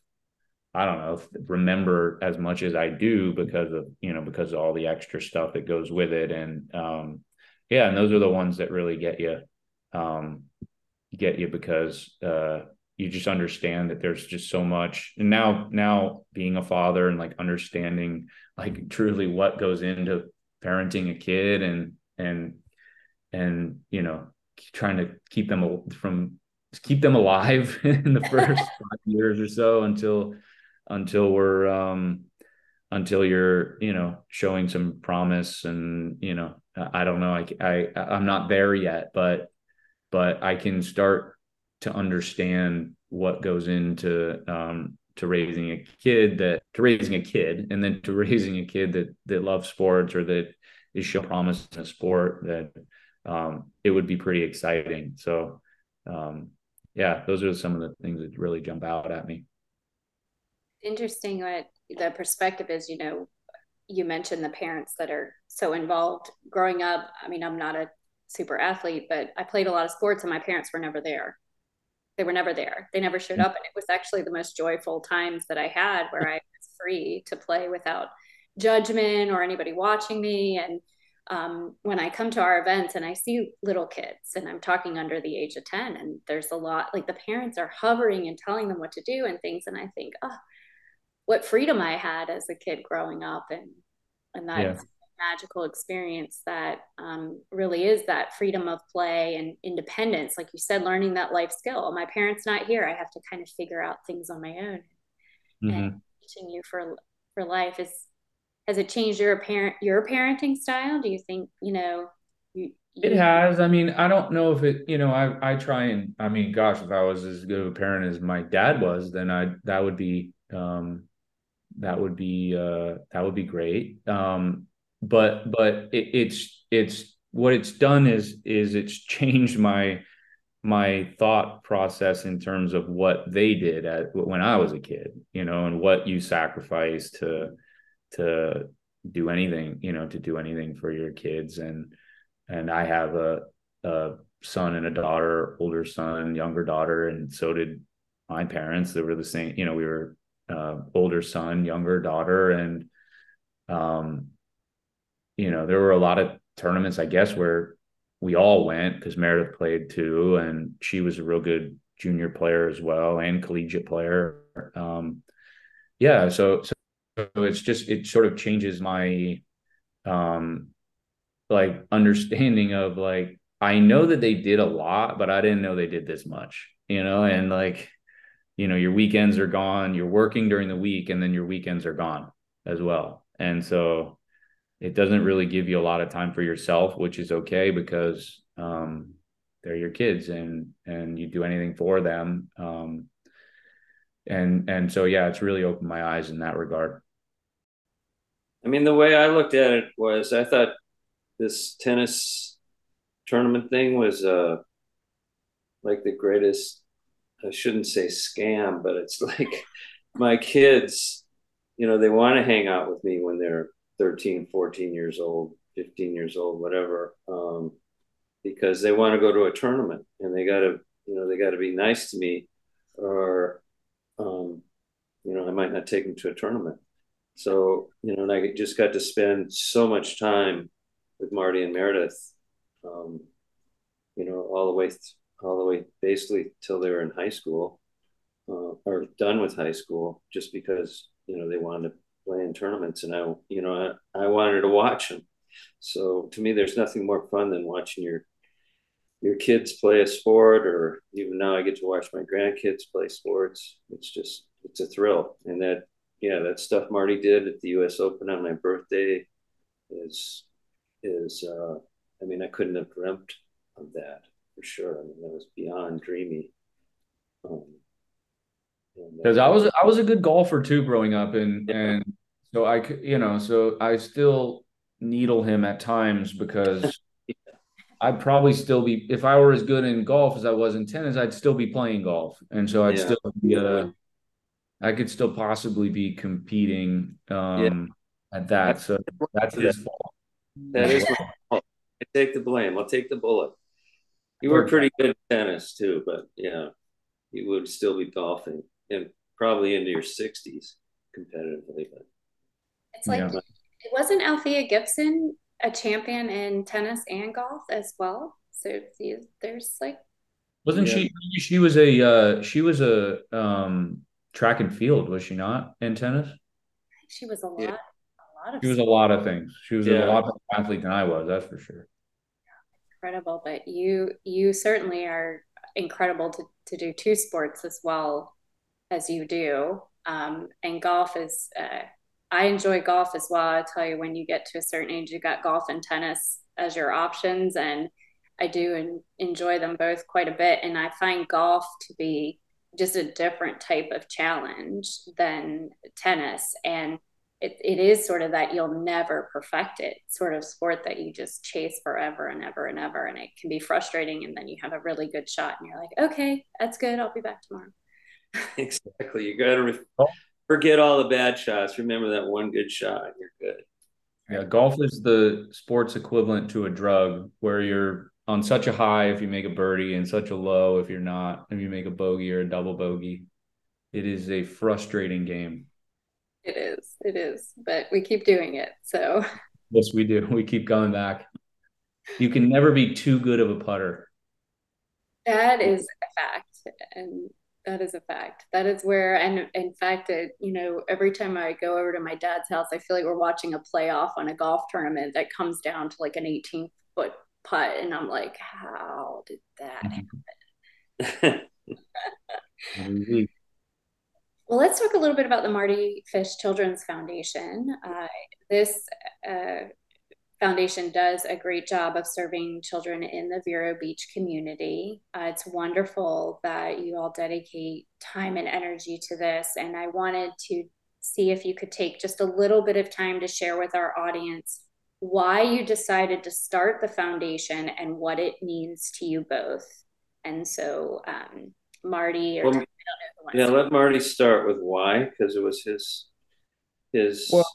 I don't know, remember as much as I do because of, you know, because of all the extra stuff that goes with it. And, um, yeah, and those are the ones that really get you, um, get you because, uh, you just understand that there's just so much. And now now being a father and like understanding like truly what goes into parenting a kid and and and you know trying to keep them from keep them alive in the first five years or so until until we're um until you're you know showing some promise and you know i don't know i i i'm not there yet but but i can start to understand what goes into um, to raising a kid that to raising a kid and then to raising a kid that that loves sports or that is show promise in a sport that um, it would be pretty exciting. So um, yeah those are some of the things that really jump out at me. Interesting what the perspective is you know you mentioned the parents that are so involved. Growing up i mean i'm not a super athlete but i played a lot of sports and my parents were never there they were never there. They never showed up. And it was actually the most joyful times that I had where I was free to play without judgment or anybody watching me. And um, when I come to our events and I see little kids and I'm talking under the age of 10, and there's a lot like the parents are hovering and telling them what to do and things. And I think, oh, what freedom I had as a kid growing up. And, and that's, yeah magical experience that um, really is that freedom of play and independence. Like you said learning that life skill. My parents not here. I have to kind of figure out things on my own. Mm-hmm. and teaching you for for life is has it changed your parent your parenting style? Do you think you know you, you it has. I mean i don't know if it you know i i try and i mean gosh if i was as good of a parent as my dad was then i that would be um that would be uh that would be great. Um but but it, it's it's what it's done is is it's changed my my thought process in terms of what they did at when I was a kid, you know, and what you sacrifice to to do anything, you know, to do anything for your kids. And and I have a a son and a daughter, older son, younger daughter, and so did my parents. They were the same, you know, we were uh, older son, younger daughter, and um, you know, there were a lot of tournaments, I guess, where we all went because Meredith played too, and she was a real good junior player as well and collegiate player. Um, yeah, so so it's just it sort of changes my um like understanding of like I know that they did a lot, but I didn't know they did this much, you know, and like you know, your weekends are gone, you're working during the week and then your weekends are gone as well. And so it doesn't really give you a lot of time for yourself, which is okay because um, they're your kids and and you do anything for them. Um, and and so yeah, it's really opened my eyes in that regard. I mean, the way I looked at it was I thought this tennis tournament thing was uh like the greatest I shouldn't say scam, but it's like my kids, you know, they want to hang out with me when they're 13, 14 years old, 15 years old, whatever. Um, because they want to go to a tournament and they got to, you know, they got to be nice to me or, um, you know, I might not take them to a tournament. So, you know, and I just got to spend so much time with Mardy and Meredith, um, you know, all the way, th- all the way basically till they were in high school uh, or done with high school just because, you know, they wanted to play in tournaments and I, you know, I, I wanted to watch them. So to me, there's nothing more fun than watching your your kids play a sport, or even now I get to watch my grandkids play sports. It's just it's a thrill, and that yeah, that stuff Mardy did at the U.S. Open on my birthday is is uh, I mean I couldn't have dreamt of that for sure. I mean that was beyond dreamy. Um, because I was I was a good golfer too growing up, and yeah. and so I could you know so I still needle him at times because yeah. I'd probably still be if I were as good in golf as I was in tennis, I'd still be playing golf, and so I'd yeah. still be uh, I could still possibly be competing um, at that. So that's his fault. That is my fault. I take the blame. I'll take the bullet. You were pretty good at tennis too, but yeah, you would still be golfing and probably into your 60s competitively. But it's like, yeah. wasn't Althea Gibson a champion in tennis and golf as well? So there's like, wasn't yeah. she? She was a uh, she was a um, track and field, was she not in tennis? She was a lot. Yeah. A lot of. She was a lot of things. She was yeah. a lot of athlete than I was. That's for sure. Incredible, but you you certainly are incredible to to do two sports as well as you do. Um, and golf is, uh, I enjoy golf as well. I tell you, when you get to a certain age, you got golf and tennis as your options. And I do enjoy them both quite a bit. And I find golf to be just a different type of challenge than tennis. And it, it is sort of that you'll never perfect it sort of sport that you just chase forever and ever and ever. And it can be frustrating. And then you have a really good shot and you're like, okay, that's good. I'll be back tomorrow. exactly. You got to re- oh. forget all the bad shots. Remember that one good shot, and you're good. Yeah, golf is the sports equivalent to a drug, where you're on such a high if you make a birdie and such a low if you're not. If you make a bogey or a double bogey, it is a frustrating game. It is. It is. But we keep doing it. So. Yes, we do. We keep going back. You can never be too good of a putter. That is a fact. And that is a fact. That is where, and in fact, it, you know, every time I go over to my dad's house, I feel like we're watching a playoff on a golf tournament that comes down to like an 18 foot putt. And I'm like, how did that happen? well, let's talk a little bit about the Mardy Fish Children's Foundation. Uh, this uh, Foundation does a great job of serving children in the Vero Beach community. Uh, it's wonderful that you all dedicate time and energy to this. And I wanted to see if you could take just a little bit of time to share with our audience why you decided to start the foundation and what it means to you both. And so, um, Mardy, or well, yeah, let Mardy start with why, because it was his his. Well,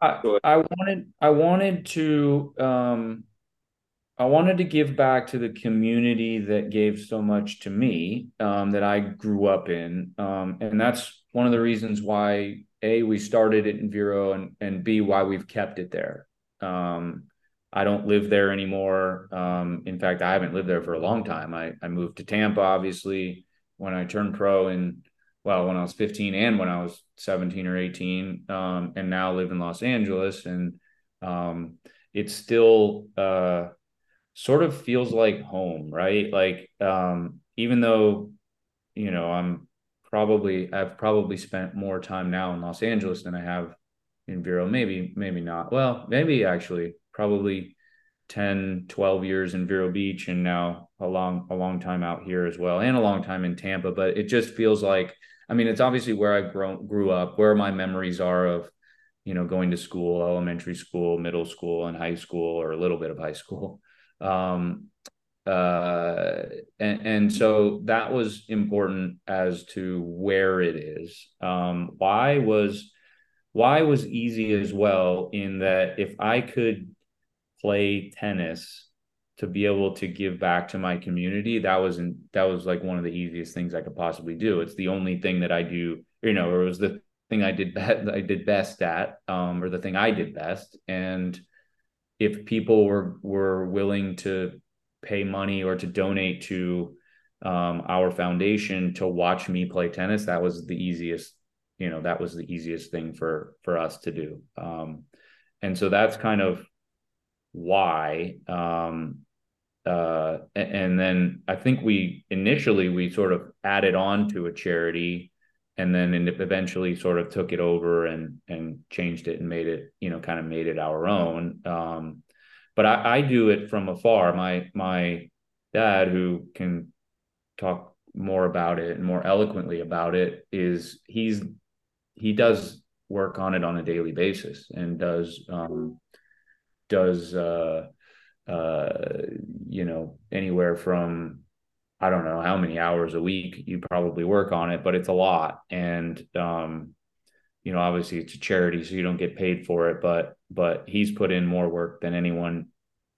I, I wanted I wanted to um I wanted to give back to the community that gave so much to me um, that I grew up in, um, and that's one of the reasons why a we started it in Vero and and b why we've kept it there. Um, I don't live there anymore. Um, in fact, I haven't lived there for a long time. I I moved to Tampa, obviously, when I turned pro in well, when I was 15 and when I was 17 or 18, um, and now live in Los Angeles. And um, it still uh, sort of feels like home, right? Like, um, even though, you know, I'm probably, I've probably spent more time now in Los Angeles than I have in Vero. Maybe, maybe not. Well, maybe actually, probably 10 12 years in vero beach and now a long a long time out here as well and a long time in tampa but it just feels like i mean it's obviously where i grown grew up where my memories are of you know going to school elementary school middle school and high school or a little bit of high school. Um uh and, and so that was important as to where it is. Um why was why was easy as well in that if i could play tennis to be able to give back to my community that wasn't that was like one of the easiest things i could possibly do. It's the only thing that i do you know or it was the thing i did best i did best at um, or the thing i did best. And if people were were willing to pay money or to donate to um, our foundation to watch me play tennis that was the easiest you know that was the easiest thing for for us to do. Um, and so that's kind of why um, uh, and then I think we initially we sort of added on to a charity, and then eventually sort of took it over and and changed it and made it you know kind of made it our own. Um, but I, I do it from afar. My my dad, who can talk more about it and more eloquently about it, is he's he does work on it on a daily basis and does um, does uh, uh, you know, anywhere from I don't know how many hours a week you probably work on it, but it's a lot. And um, you know, obviously it's a charity, so you don't get paid for it, but but he's put in more work than anyone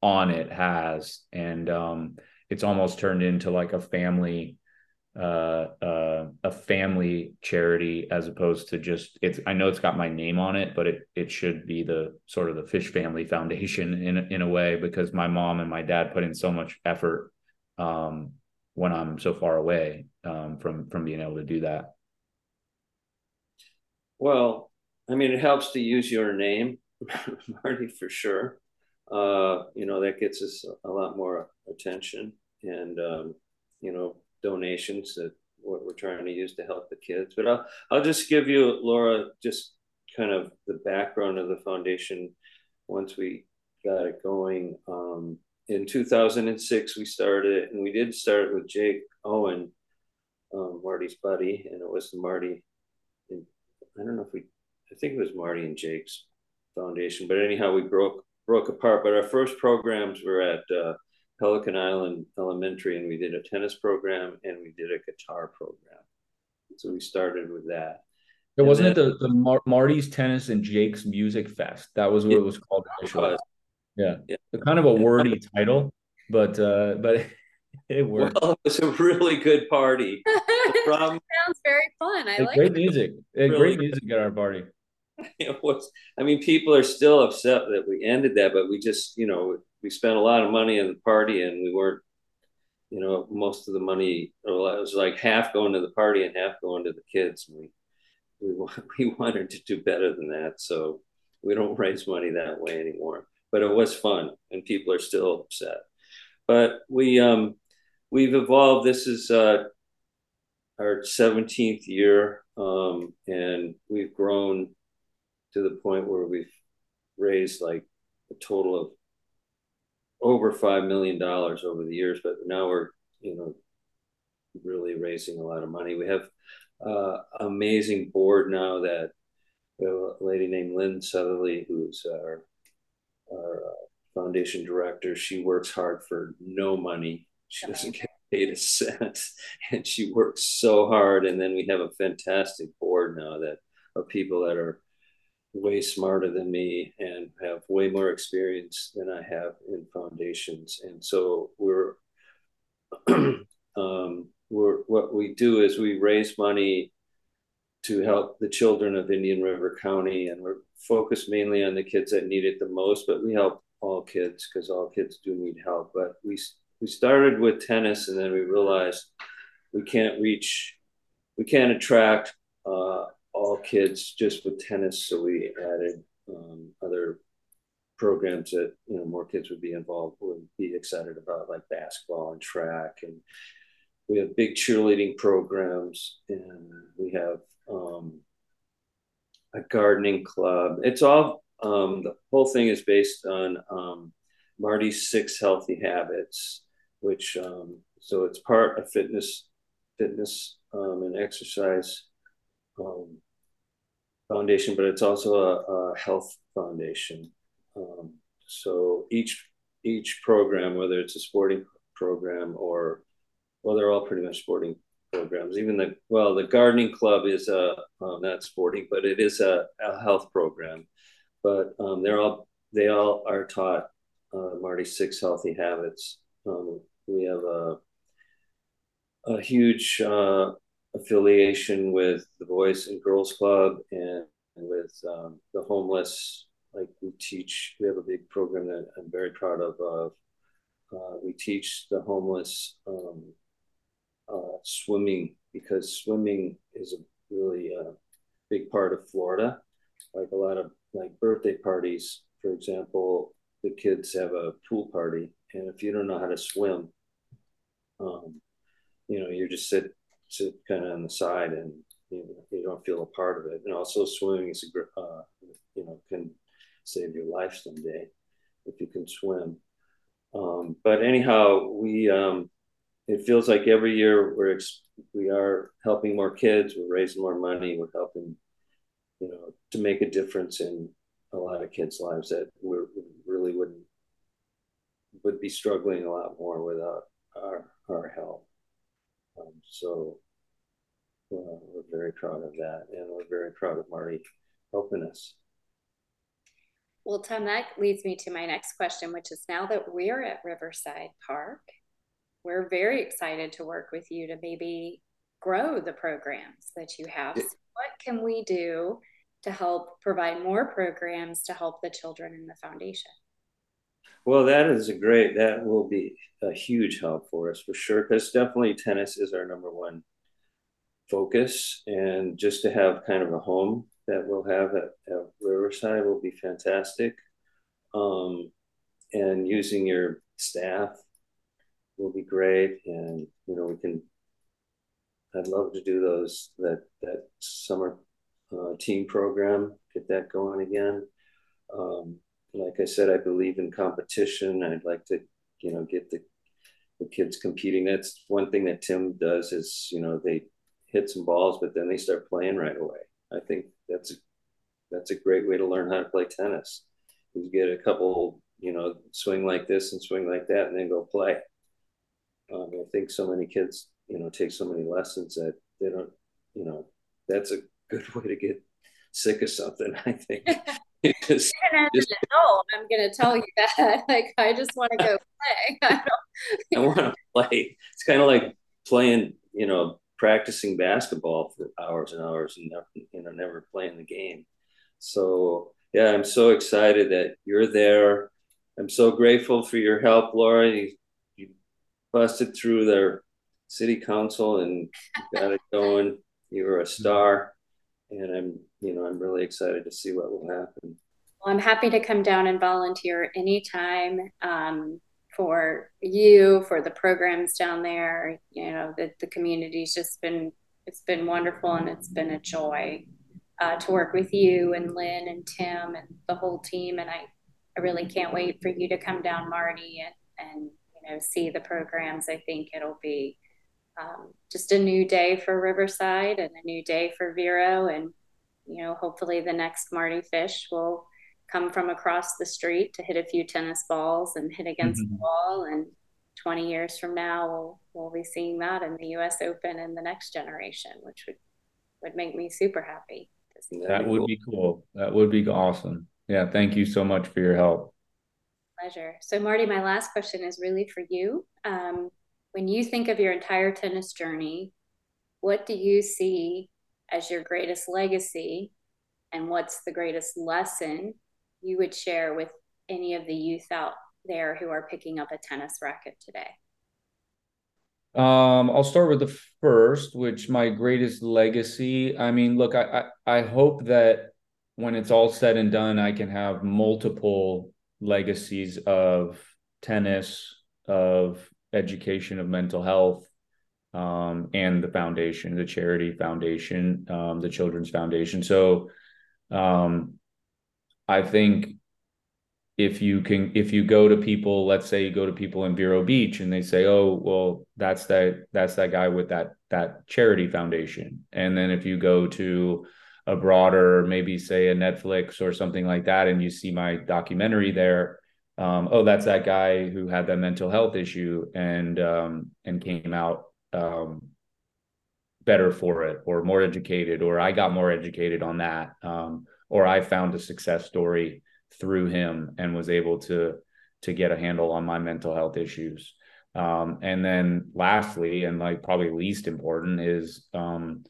on it has. And um, it's almost turned into like a family uh, uh, a family charity as opposed to just it's I know it's got my name on it, but it it should be the sort of the Fish Family Foundation in in a way because my mom and my dad put in so much effort um, when I'm so far away um, from from being able to do that. Well, I mean, it helps to use your name, Mardy, for sure. Uh, you know, that gets us a lot more attention and, um, you know, donations that what we're trying to use to help the kids. But I'll I'll just give you, Laura, just kind of the background of the foundation once we got it going. Um, in 2006, we started, and we did start with Jake Owen, um, Mardy's buddy, and it was Mardy. And I don't know if we, I think it was Mardy and Jake's foundation, but anyhow, we broke broke apart. But our first programs were at uh, Pelican Island Elementary, and we did a tennis program and we did a guitar program. So we started with that. It wasn't then, it the, the Mar- Mardy's Tennis and Jake's Music Fest. That was what it was called initially. Yeah. yeah. Kind of a wordy title, but uh, but it worked. Well, it was a really good party. Problem, Sounds very fun. I like great it. music. Really great music at our party. It was. I mean, people are still upset that we ended that, but we just, you know, we spent a lot of money on the party and we weren't you know most of the money it was like half going to the party and half going to the kids. We we, we wanted to do better than that so we don't raise money that way anymore. But it was fun and people are still upset. But we um we've evolved. This is uh our 17th year um and we've grown to the point where we've raised like a total of over five million dollars over the years, but now we're you know really raising a lot of money. We have uh, amazing board now that a lady named Lynn Southerly, who's our our uh, foundation director. She works hard for no money. She doesn't get paid a cent, and she works so hard. And then we have a fantastic board now that of people that are way smarter than me and have way more experience than I have in foundations. And so we're, um, we're what we do is we raise money to help the children of Indian River County, and we're focused mainly on the kids that need it the most. But we help all kids because all kids do need help. But we we started with tennis, and then we realized we can't reach, we can't attract uh, all kids just with tennis. So we added um, other programs that you know more kids would be involved would be excited about, like basketball and track, and we have big cheerleading programs, and we have um, a gardening club. It's all um, the whole thing is based on um, Mardy's six healthy habits, which um, so it's part of fitness, fitness um, and exercise um, foundation, but it's also a, a health foundation. Um, so each each program, whether it's a sporting program or well, they're all pretty much sporting programs. Even the well, the gardening club is a uh, not sporting, but it is a, a health program. But um, they're all they all are taught uh, Mardy Six Healthy Habits. Um, we have a a huge uh, affiliation with the Boys and Girls Club and, and with um, the homeless. Like we teach, we have a big program that I'm very proud of. Uh, we teach the homeless um, uh, swimming because swimming is a really uh, big part of Florida. Like a lot of like birthday parties, for example, the kids have a pool party, and if you don't know how to swim, um, you know, you just sit sit kind of on the side and you, know, you don't feel a part of it. And also, swimming is a uh, you know can save your life someday if you can swim. Um, but anyhow, we um, it feels like every year we're we are helping more kids, we're raising more money, we're helping you know to make a difference in a lot of kids' lives that we really wouldn't would be struggling a lot more without our our help. Um, so uh, we're very proud of that, and we're very proud of Mardy helping us. Well, Tom, that leads me to my next question, which is now that we're at Riverside Park, we're very excited to work with you to maybe grow the programs that you have. So what can we do to help provide more programs to help the children in the foundation? Well, that is a great, that will be a huge help for us for sure, because definitely tennis is our number one focus. And just to have kind of a home that we'll have at, at Riverside will be fantastic. Um, and using your staff will be great. And, you know, we can, I'd love to do those, that, that summer uh, team program, get that going again. Um, like I said, I believe in competition. I'd like to, you know, get the, the kids competing. That's one thing that Tim does is, you know, they hit some balls, but then they start playing right away. I think that's a, that's a great way to learn how to play tennis. You get a couple, you know, swing like this and swing like that, and then go play. Um, I think so many kids, you know, take so many lessons that they don't, you know, that's a good way to get sick of something. I think. just, Even as just, an adult, I'm going to tell you that. Like, I just want to go play. I, I want to play. It's kind of like playing, you know, practicing basketball for hours and hours and never, you know, never playing the game. So yeah, I'm so excited that you're there. I'm so grateful for your help, Laura. You, you busted through their city council and got it going. You were a star, and I'm, you know, I'm really excited to see what will happen. Well, I'm happy to come down and volunteer anytime. Um, for you, for the programs down there. You know, the, the community's just been, it's been wonderful and it's been a joy uh, to work with you and Lynn and Tim and the whole team. And I, I really can't wait for you to come down, Mardy, and, and you know, see the programs. I think it'll be um, just a new day for Riverside and a new day for Vero. And, you know, hopefully the next Mardy Fish will come from across the street to hit a few tennis balls and hit against mm-hmm. the wall. And 20 years from now, we'll, we'll be seeing that in the U.S. Open in the next generation, which would would make me super happy. That would be cool. That would be awesome. Yeah, thank you so much for your help. Pleasure. So, Mardy, my last question is really for you. Um, when you think of your entire tennis journey, what do you see as your greatest legacy, and what's the greatest lesson you would share with any of the youth out there who are picking up a tennis racket today? Um, I'll start with the first, which my greatest legacy. I mean, look, I, I, I hope that when it's all said and done, I can have multiple legacies of tennis, of education, of mental health, um, and the foundation, the charity foundation, um, the children's foundation. So, um, I think if you can if you go to people let's say you go to people in Vero Beach and they say oh well that's that that's that guy with that that charity foundation. And then if you go to a broader maybe say a Netflix or something like that and you see my documentary there um, oh that's that guy who had that mental health issue and um, and came out um, better for it or more educated or I got more educated on that um, or I found a success story through him and was able to to get a handle on my mental health issues. Um, and then lastly, and like probably least important is um,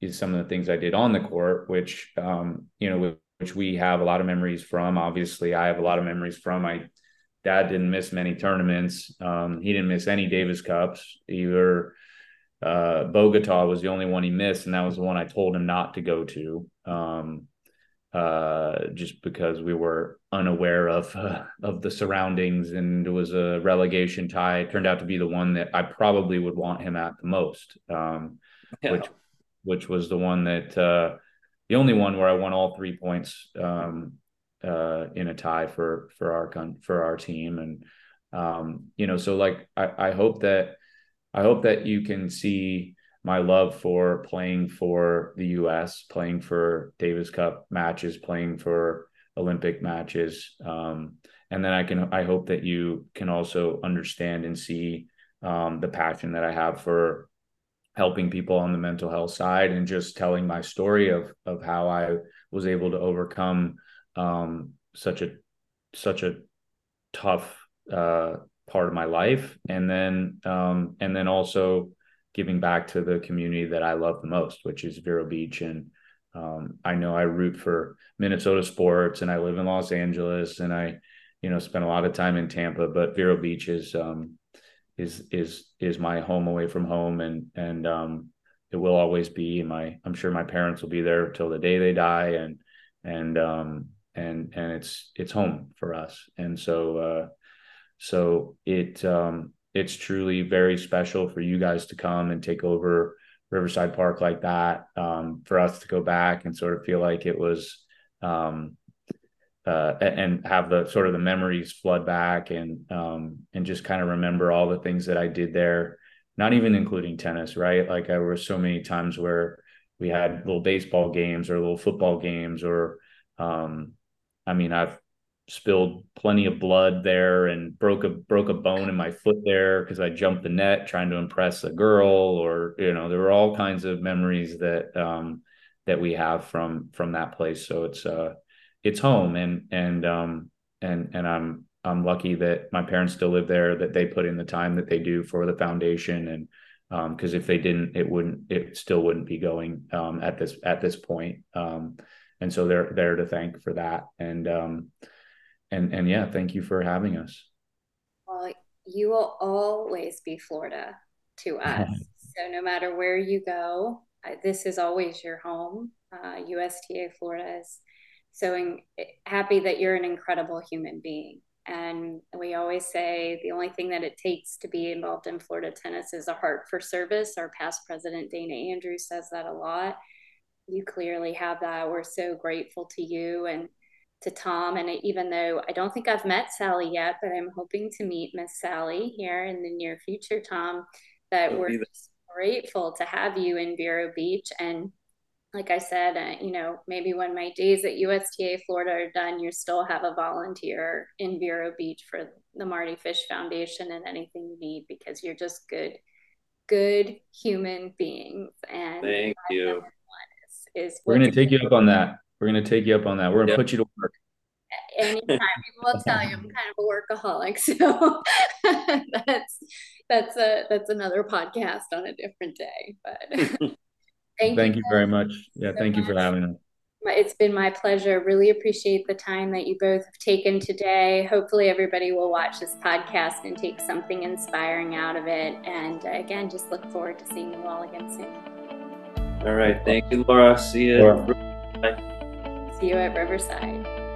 is some of the things I did on the court, which um, you know, which we have a lot of memories from. Obviously, I have a lot of memories from. My dad didn't miss many tournaments. Um, he didn't miss any Davis Cups. Either uh, Bogota was the only one he missed, and that was the one I told him not to go to. Um, uh, just because we were unaware of uh, of the surroundings, and it was a relegation tie. It turned out to be the one that I probably would want him at the most, um, yeah. which which was the one that uh, the only one where I won all three points um, uh, in a tie for for our con- for our team, and um, you know, so like I, I hope that I hope that you can see my love for playing for the US, playing for Davis Cup matches, playing for Olympic matches. Um, and then I can, I hope that you can also understand and see um, the passion that I have for helping people on the mental health side and just telling my story of, of how I was able to overcome um, such a, such a tough uh, part of my life. And then, um, and then also giving back to the community that I love the most, which is Vero Beach. And um, I know I root for Minnesota sports and I live in Los Angeles and I, you know, spend a lot of time in Tampa, but Vero Beach is, um, is, is, is my home away from home. And, and, um, it will always be my, I'm sure my parents will be there till the day they die. And, and, um, and, and it's, it's home for us. And so, uh, so it, um, it's truly very special for you guys to come and take over Riverside Park like that. Um, for us to go back and sort of feel like it was, um, uh, and have the sort of the memories flood back and um, and just kind of remember all the things that I did there. Not even including tennis, right? Like I were so many times where we had little baseball games or little football games, or um, I mean, I've spilled plenty of blood there and broke a broke a bone in my foot there because I jumped the net trying to impress a girl or you know there were all kinds of memories that um that we have from from that place. So it's uh it's home and and um and and I'm I'm lucky that my parents still live there that they put in the time that they do for the foundation and um because if they didn't it wouldn't it still wouldn't be going um at this at this point. Um and so they're there to thank for that. And um and and yeah, thank you for having us. Well, you will always be Florida to us. so no matter where you go, this is always your home. Uh, USTA Florida is so in, happy that you're an incredible human being. And we always say the only thing that it takes to be involved in Florida tennis is a heart for service. Our past president, Dana Andrews, says that a lot. You clearly have that. We're so grateful to you. And to Tom. And even though I don't think I've met Sally yet, but I'm hoping to meet Miss Sally here in the near future, Tom, that we're grateful to have you in Vero Beach. And like I said, uh, you know, maybe when my days at USTA Florida are done, you still have a volunteer in Vero Beach for the Mardy Fish Foundation and anything you need because you're just good, good human beings. And thank you. Is, is We're going to take you up on that. We're gonna take you up on that. We're gonna yep. put you to work. Anytime people will tell you I'm kind of a workaholic, so that's that's a that's another podcast on a different day. But thank, thank you, you very much. Yeah, so thank you for having us. It's been my pleasure. Really appreciate the time that you both have taken today. Hopefully, everybody will watch this podcast and take something inspiring out of it. And uh, again, just look forward to seeing you all again soon. All right. Thank you, Laura. See you. Laura. Bye. See you at Riverside.